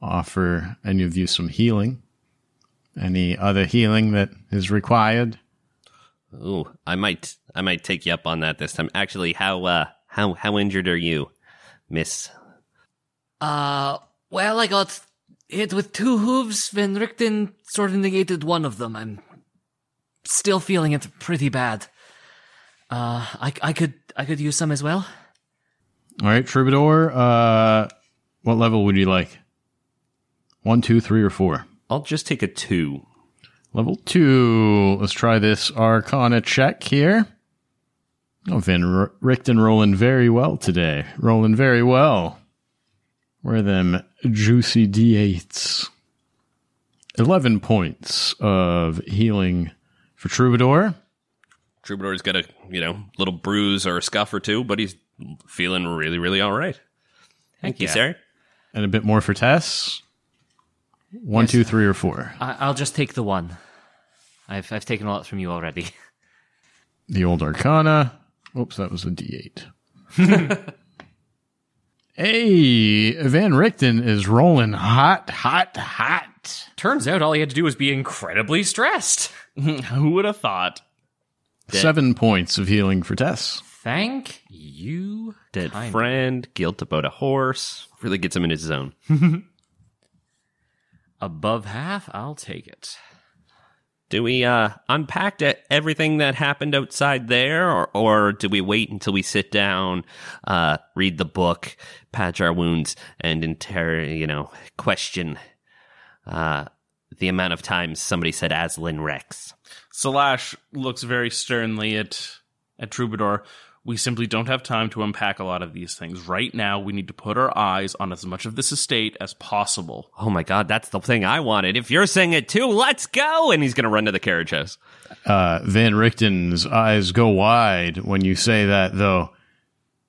offer any of you some healing. Any other healing that is required? Ooh, I might, I might take you up on that this time. Actually, how, uh, how, how injured are you, Miss? Uh, well, I got hit with two hooves. Van Richten sort of negated one of them. I'm still feeling it pretty bad. Uh, I, I could, I could use some as well. All right, Troubadour. Uh, what level would you like? One, two, three, or four? I'll just take a two. Level two. Let's try this Arcana check here. Oh, Van R- Richten rolling very well today. Rolling very well. Where are them juicy d8s? 11 points of healing for Troubadour. Troubadour's got a you know little bruise or a scuff or two, but he's feeling really, really all right. Thank you, yeah. sir. And a bit more for Tess. One, two, three, or four. I- I'll just take the one. I've I've taken a lot from you already. [LAUGHS] The old Arcana. Oops, that was a d8. [LAUGHS] hey, Van Richten is rolling hot, hot, hot. Turns out all he had to do was be incredibly stressed. [LAUGHS] Who would have thought? Seven points of healing for Tess. Thank you. Dead kindly. friend, guilt about a horse. Really gets him in his zone. Above half, I'll take it. Do we uh, unpack everything that happened outside there, or, or do we wait until we sit down, uh, read the book, patch our wounds, and inter you know question uh, the amount of times somebody said Azalin Rex? Salash looks very sternly at at Troubadour. We simply don't have time to unpack a lot of these things. Right now, we need to put our eyes on as much of this estate as possible. Oh my god, that's the thing I wanted. If you're saying it too, let's go! And he's gonna run to the carriage house. Uh, Van Richten's eyes go wide when you say that, though.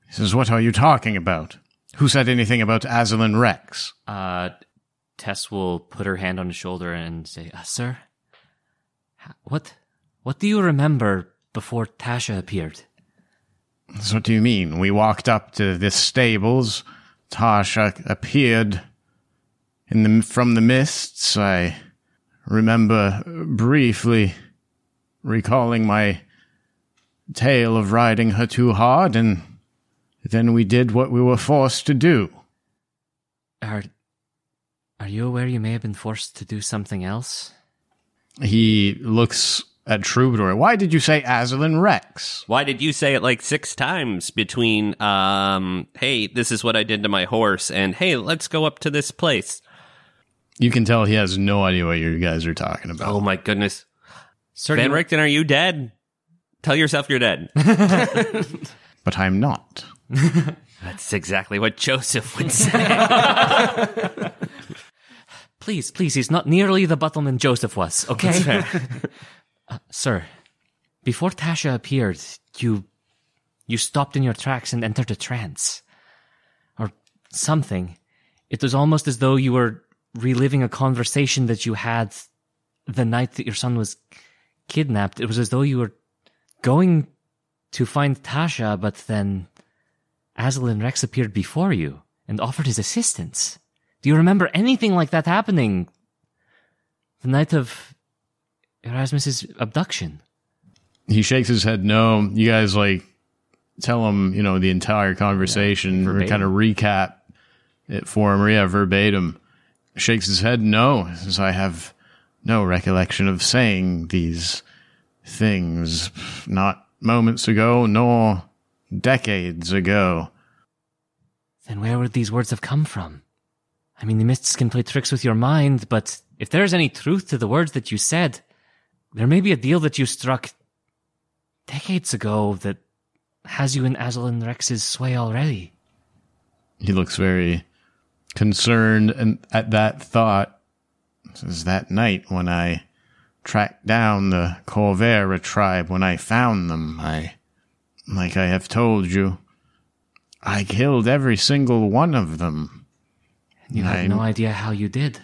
He says, What are you talking about? Who said anything about Azalin Rex? Uh, Tess will put her hand on his shoulder and say, uh, "Sir, what what do you remember before Tasha appeared?" So what do you mean? We walked up to this stables. Tasha appeared in the from the mists. I remember briefly recalling my tale of riding her too hard, and then we did what we were forced to do. Are are you aware you may have been forced to do something else? He looks at Troubadour. Why did you say Azalin Rex? Why did you say it like six times between, um, hey, this is what I did to my horse, and hey, let's go up to this place? You can tell he has no idea what you guys are talking about. Oh my goodness. Sir, Van do Richten, are you dead? Tell yourself you're dead. [LAUGHS] [LAUGHS] But I'm not. That's exactly what Joseph would [LAUGHS] say. please, please, he's not nearly the Buttleman Joseph was. Okay, Uh, sir. Before Tasha appeared, you you stopped in your tracks and entered a trance, or something. It was almost as though you were reliving a conversation that you had the night that your son was kidnapped. It was as though you were going to find Tasha, but then Azalin Rex appeared before you and offered his assistance. Do you remember anything like that happening the night of Erasmus's abduction? he shakes his head no you guys like tell him you know the entire conversation or kind of recap it for him yeah verbatim shakes his head no says i have no recollection of saying these things not moments ago nor decades ago Then where would these words have come from? I mean, the mists can play tricks with your mind, but if there is any truth to the words that you said, there may be a deal that you struck decades ago that has you in Azalin Rex's sway already. he looks very concerned and at that thought says that night when i tracked down the corvera tribe when i found them i like i have told you i killed every single one of them You had I- no idea how you did.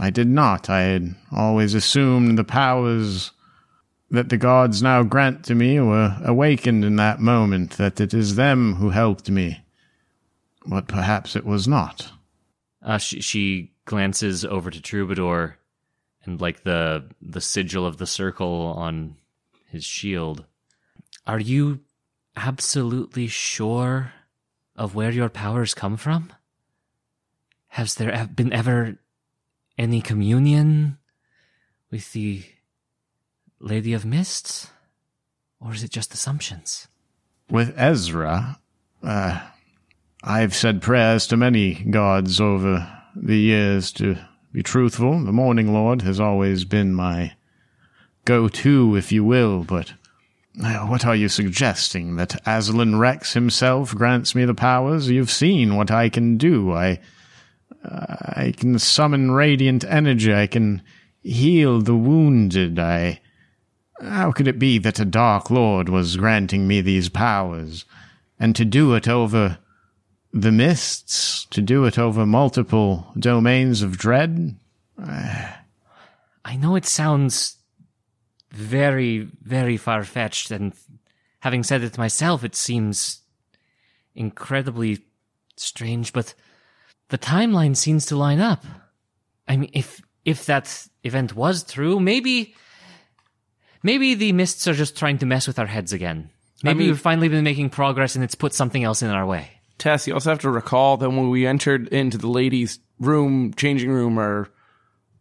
I did not i had always assumed the powers that the gods now grant to me were awakened in that moment that it is them who helped me but perhaps it was not Uh, she, she glances over to Troubadour and like the the sigil of the circle on his shield. Are you absolutely sure of where your powers come from? Has there been ever any communion with the Lady of Mists? Or is it just assumptions? with Ezra, uh, I've said prayers to many gods over the years to be truthful. The Morning Lord has always been my go to, if you will, but Uh, What are you suggesting? That Azalin Rex himself grants me the powers? You've seen what I can do. I, I can summon radiant energy. I can heal the wounded. I. How could it be that a Dark Lord was granting me these powers? And to do it over the mists? To do it over multiple domains of dread? I know it sounds very, very far fetched, and having said it myself, it seems incredibly strange, but the timeline seems to line up. I mean, if if that event was true, maybe maybe the mists are just trying to mess with our heads again. Maybe mean- we've finally been making progress and it's put something else in our way. Tess, you also have to recall that when we entered into the ladies' room, changing room, or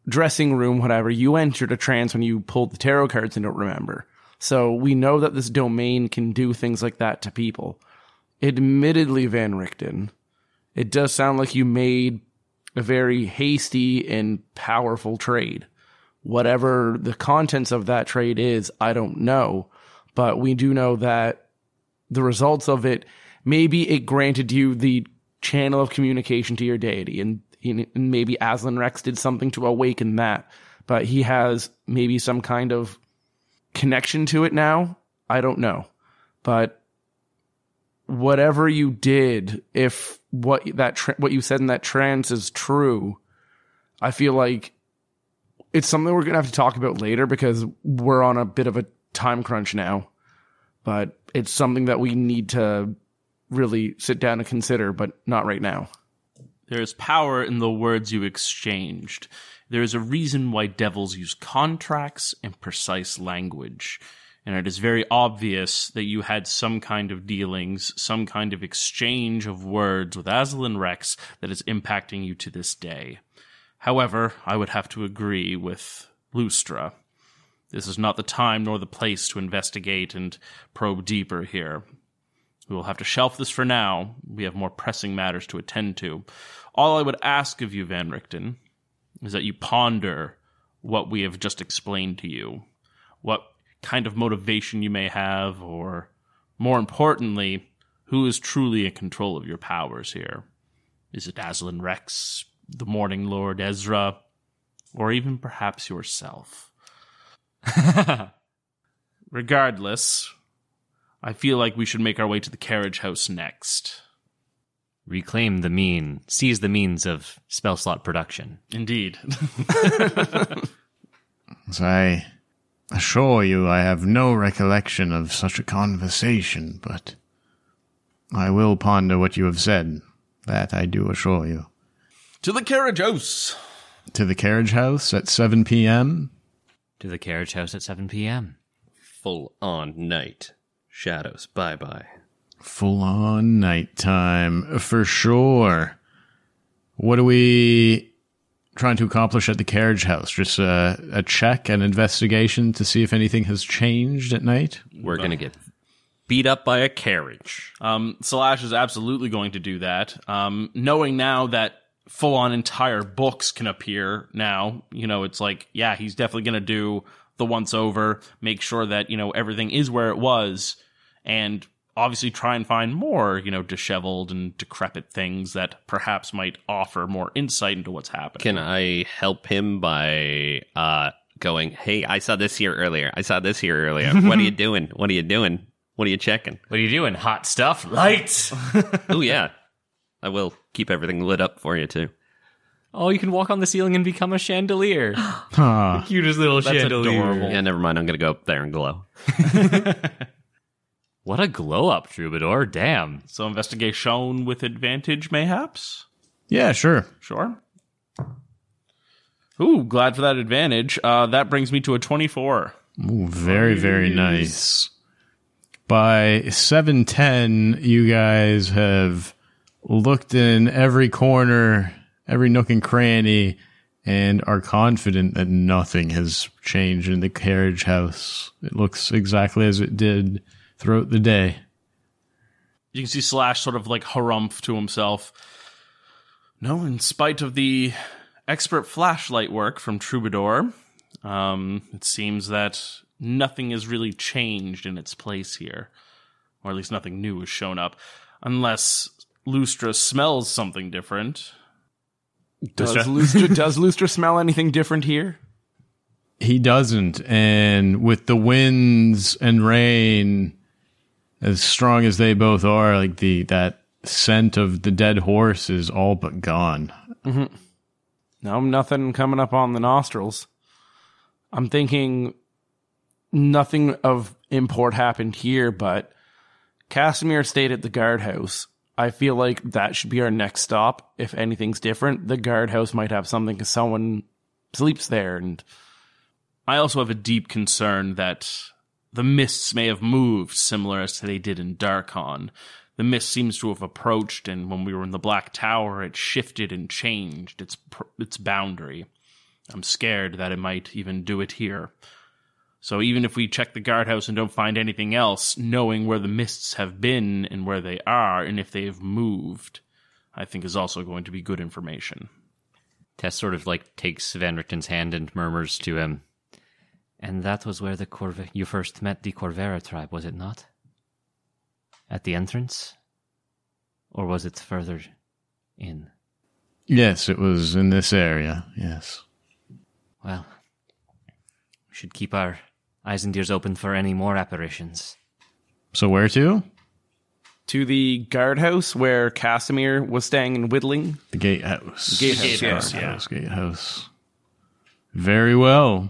dressing room, whatever, you entered a trance when you pulled the tarot cards and don't remember. So we know that this domain can do things like that to people. Admittedly, Van Richten, it does sound like you made a very hasty and powerful trade. Whatever the contents of that trade is, I don't know. But we do know that the results of it, maybe it granted you the channel of communication to your deity, and, and maybe Azalin Rex did something to awaken that. But he has maybe some kind of connection to it now. I don't know. But whatever you did, if what that tra- what you said in that trance is true, I feel like it's something we're gonna have to talk about later because we're on a bit of a time crunch now. But it's something that we need to really sit down and consider, but not right now. There is power in the words you exchanged. There is a reason why devils use contracts and precise language. And it is very obvious that you had some kind of dealings, some kind of exchange of words with Azalin Rex that is impacting you to this day. However, I would have to agree with Lustra. This is not the time nor the place to investigate and probe deeper here. We will have to shelf this for now. We have more pressing matters to attend to. All I would ask of you, Van Richten, is that you ponder what we have just explained to you, what kind of motivation you may have, or more importantly, who is truly in control of your powers here. Is it Azalin Rex, the Morning Lord Ezra, or even perhaps yourself? [LAUGHS] Regardless, I feel like we should make our way to the carriage house next. Reclaim the mean, seize the means of spell slot production. Indeed. [LAUGHS] As I assure you, I have no recollection of such a conversation, but I will ponder what you have said. That I do assure you. to the carriage house. To the carriage house at 7 p.m. To the carriage house at 7 p.m. Full on night. Shadows, bye bye. Full on nighttime for sure. What do we trying to accomplish at the carriage house? Just a, a check, an investigation to see if anything has changed at night? We're gonna get beat up by a carriage. Um, Slash is absolutely going to do that. Um, knowing now that full on entire books can appear now, you know, it's like, yeah, he's definitely going to do the once over, make sure that, you know, everything is where it was, and obviously try and find more, you know, disheveled and decrepit things that perhaps might offer more insight into what's happening. Can I help him by uh going, Hey, I saw this here earlier. I saw this here earlier. What are you [LAUGHS] doing? What are you doing? What are you checking? What are you doing? Hot stuff? Lights! [LAUGHS] oh yeah. I will keep everything lit up for you too. oh, you can walk on the ceiling and become a chandelier. [GASPS] Huh. Cutest little That's chandelier. adorable. Yeah, never mind. I'm gonna go up there and glow. [LAUGHS] What a glow up, Troubadour. Damn. so investigation with advantage, mayhaps? Yeah, sure. Sure. Ooh, glad for that advantage. Uh, that brings me to a 24. Ooh, very, very nice. By 710, you guys have looked in every corner, every nook and cranny, and are confident that nothing has changed in the carriage house. It looks exactly as it did throughout the day. You can see Slash sort of like harumph to himself. No, in spite of the expert flashlight work from Troubadour, Um, it seems that nothing has really changed in its place here, or at least nothing new has shown up, unless Lustra smells something different. Does Lustra, [LAUGHS] does Lustra smell anything different here? He doesn't. And with the winds and rain, as strong as they both are, like the that scent of the dead horse is all but gone. Mm-hmm. No, nothing coming up on the nostrils. I'm thinking nothing of import happened here, but Casimir stayed at the guardhouse. I feel like that should be our next stop. If anything's different, the guardhouse might have something because someone sleeps there. And I also have a deep concern that the mists may have moved similar as they did in Darkon. The mist seems to have approached, and when we were in the Black Tower, it shifted and changed its its boundary. I'm scared that it might even do it here. So even if we check the guardhouse and don't find anything else, knowing where the mists have been and where they are, and if they have moved, I think is also going to be good information. Tess sort of like takes Van Richten's hand and murmurs to him. And that was where the Corv- you first met the Corvara tribe, was it not? At the entrance? Or was it further in? Yes, it was in this area. Yes. Well, we should keep our eyes and ears open for any more apparitions. So where to? to the guardhouse where Casimir was staying in Whittling. The gatehouse. Gatehouse, yeah. Gatehouse, yeah. Gatehouse, gatehouse. Very well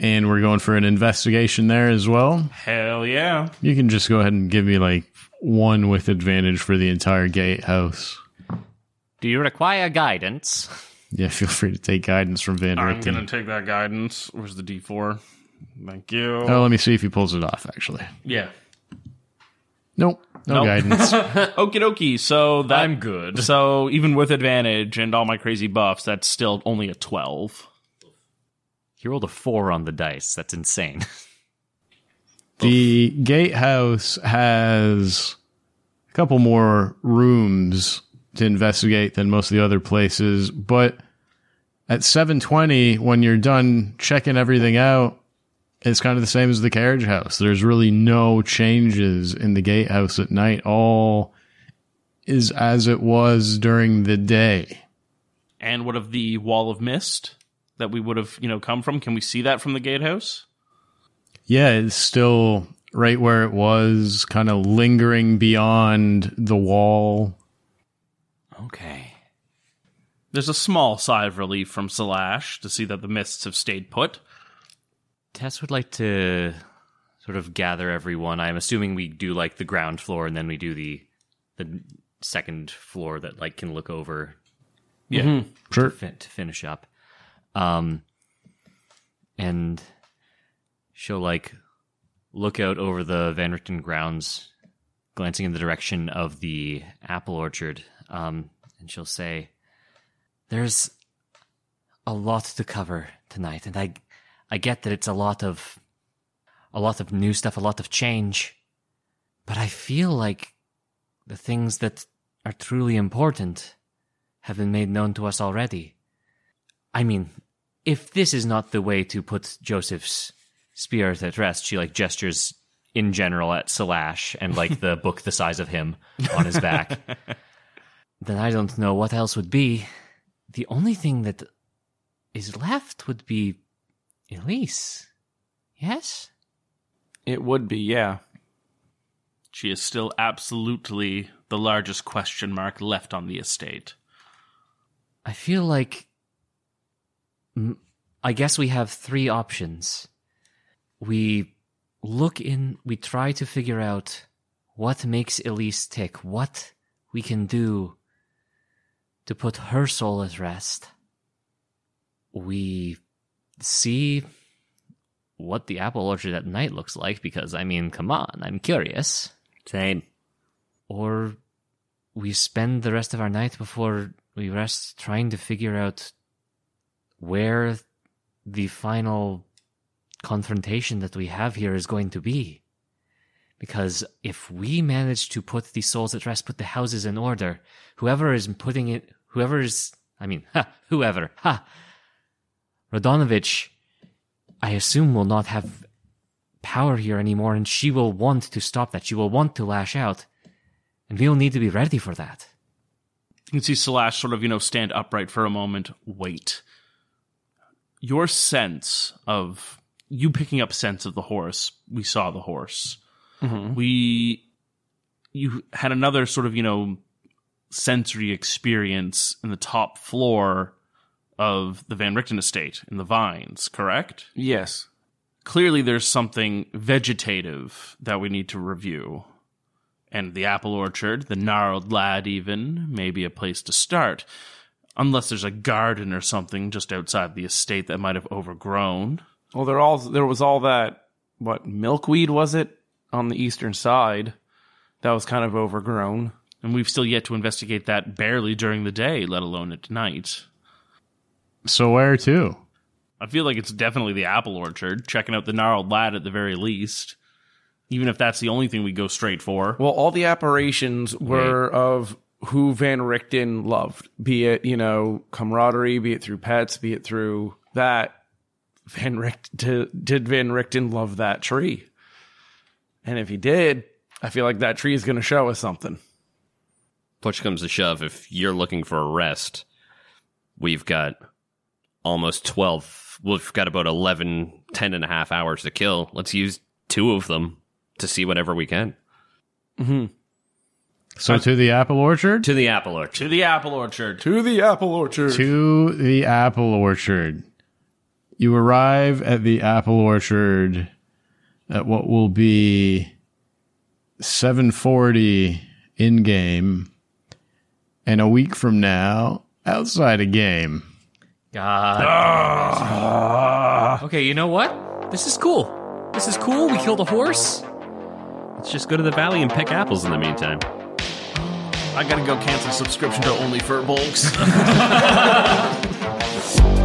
and we're going for an investigation there as well. Hell yeah. You can just go ahead and give me like one with advantage for the entire gatehouse. Do you require guidance? Yeah, [LAUGHS] feel free to take guidance from Van I'm going to take that guidance. Where's the D4? Thank you. Oh, let me see if he pulls it off, actually. Yeah. Nope. No Nope. guidance. [LAUGHS] Okie dokie. So that, I'm good. So even with advantage and all my crazy buffs, that's still only a 12. He rolled a four on the dice. That's insane. [LAUGHS] the gatehouse has a couple more rooms to investigate than most of the other places, but at 720 when you're done checking everything out it's kind of the same as the carriage house there's really no changes in the gatehouse at night all is as it was during the day and what of the wall of mist that we would have, you know, come from? Can we see that from the gatehouse? Yeah, it's still right where it was, kind of lingering beyond the wall. Okay. There's a small sigh of relief from Salash to see that the mists have stayed put. Tess would like to sort of gather everyone. I'm assuming we do like the ground floor and then we do the the second floor that like can look over Yeah. Mm-hmm. Sure. fin- to finish up. Um, and she'll like look out over the Van Richten grounds, glancing in the direction of the apple orchard. Um, and she'll say, "There's a lot to cover tonight, and I, I get that it's a lot of, a lot of new stuff, a lot of change, but I feel like the things that are truly important." have been made known to us already. I mean, if this is not the way to put Joseph's spirit at rest, she like gestures in general at Salash and like the [LAUGHS] book the size of him on his back. [LAUGHS] then I don't know what else would be. The only thing that is left would be Elise. Yes? It would be, yeah. She is still absolutely the largest question mark left on the estate. I feel like. I guess we have three options. We look in, we try to figure out what makes Elise tick, what we can do to put her soul at rest. We see what the apple orchard at night looks like because, I mean, come on, I'm curious. Same. Or we spend the rest of our night before we rest trying to figure out where the final confrontation that we have here is going to be. Because if we manage to put the souls at rest, put the houses in order, whoever is putting it, whoever is, I mean, [LAUGHS] ha, whoever, ha, Radonovich, I assume, will not have power here anymore, and she will want to stop that. She will want to lash out. And we will need to be ready for that. You can see Slash sort of, you know, stand upright for a moment, wait. Your sense of you picking up sense of the horse, we saw the horse. Mm-hmm. We you had another sort of, you know, sensory experience in the top floor of the Van Richten estate in the vines, correct? Yes. Clearly there's something vegetative that we need to review. And the apple orchard, the gnarled lad, even, may be a place to start. Unless there's a garden or something just outside the estate that might have overgrown. Well, there all there was all that what milkweed was it on the eastern side that was kind of overgrown. And we've still yet to investigate that barely during the day, let alone at night. So where to? I feel like it's definitely the apple orchard, checking out the gnarled lad at the very least. Even if that's the only thing we go straight for. Well, all the apparitions were of who Van Richten loved, be it you know camaraderie, be it through pets, be it through that. Van Richten did Van Richten love that tree, and if he did, I feel like that tree is going to show us something. Push comes to shove, if you're looking for a rest, we've got almost 12. We've got about 11, 10 and a half hours to kill. Let's use two of them to see whatever we can. Mm-hmm. So to the apple orchard? To the apple orchard. To the apple orchard. To the apple orchard. To the apple orchard. You arrive at the apple orchard at what will be 740 in game and a week from now outside a game. God. Ah. Okay, you know what? This is cool. This is cool. We killed a horse. Let's just go to the valley and pick apples in the meantime. I gotta go cancel subscription to Only Fur Bulks. [LAUGHS] [LAUGHS]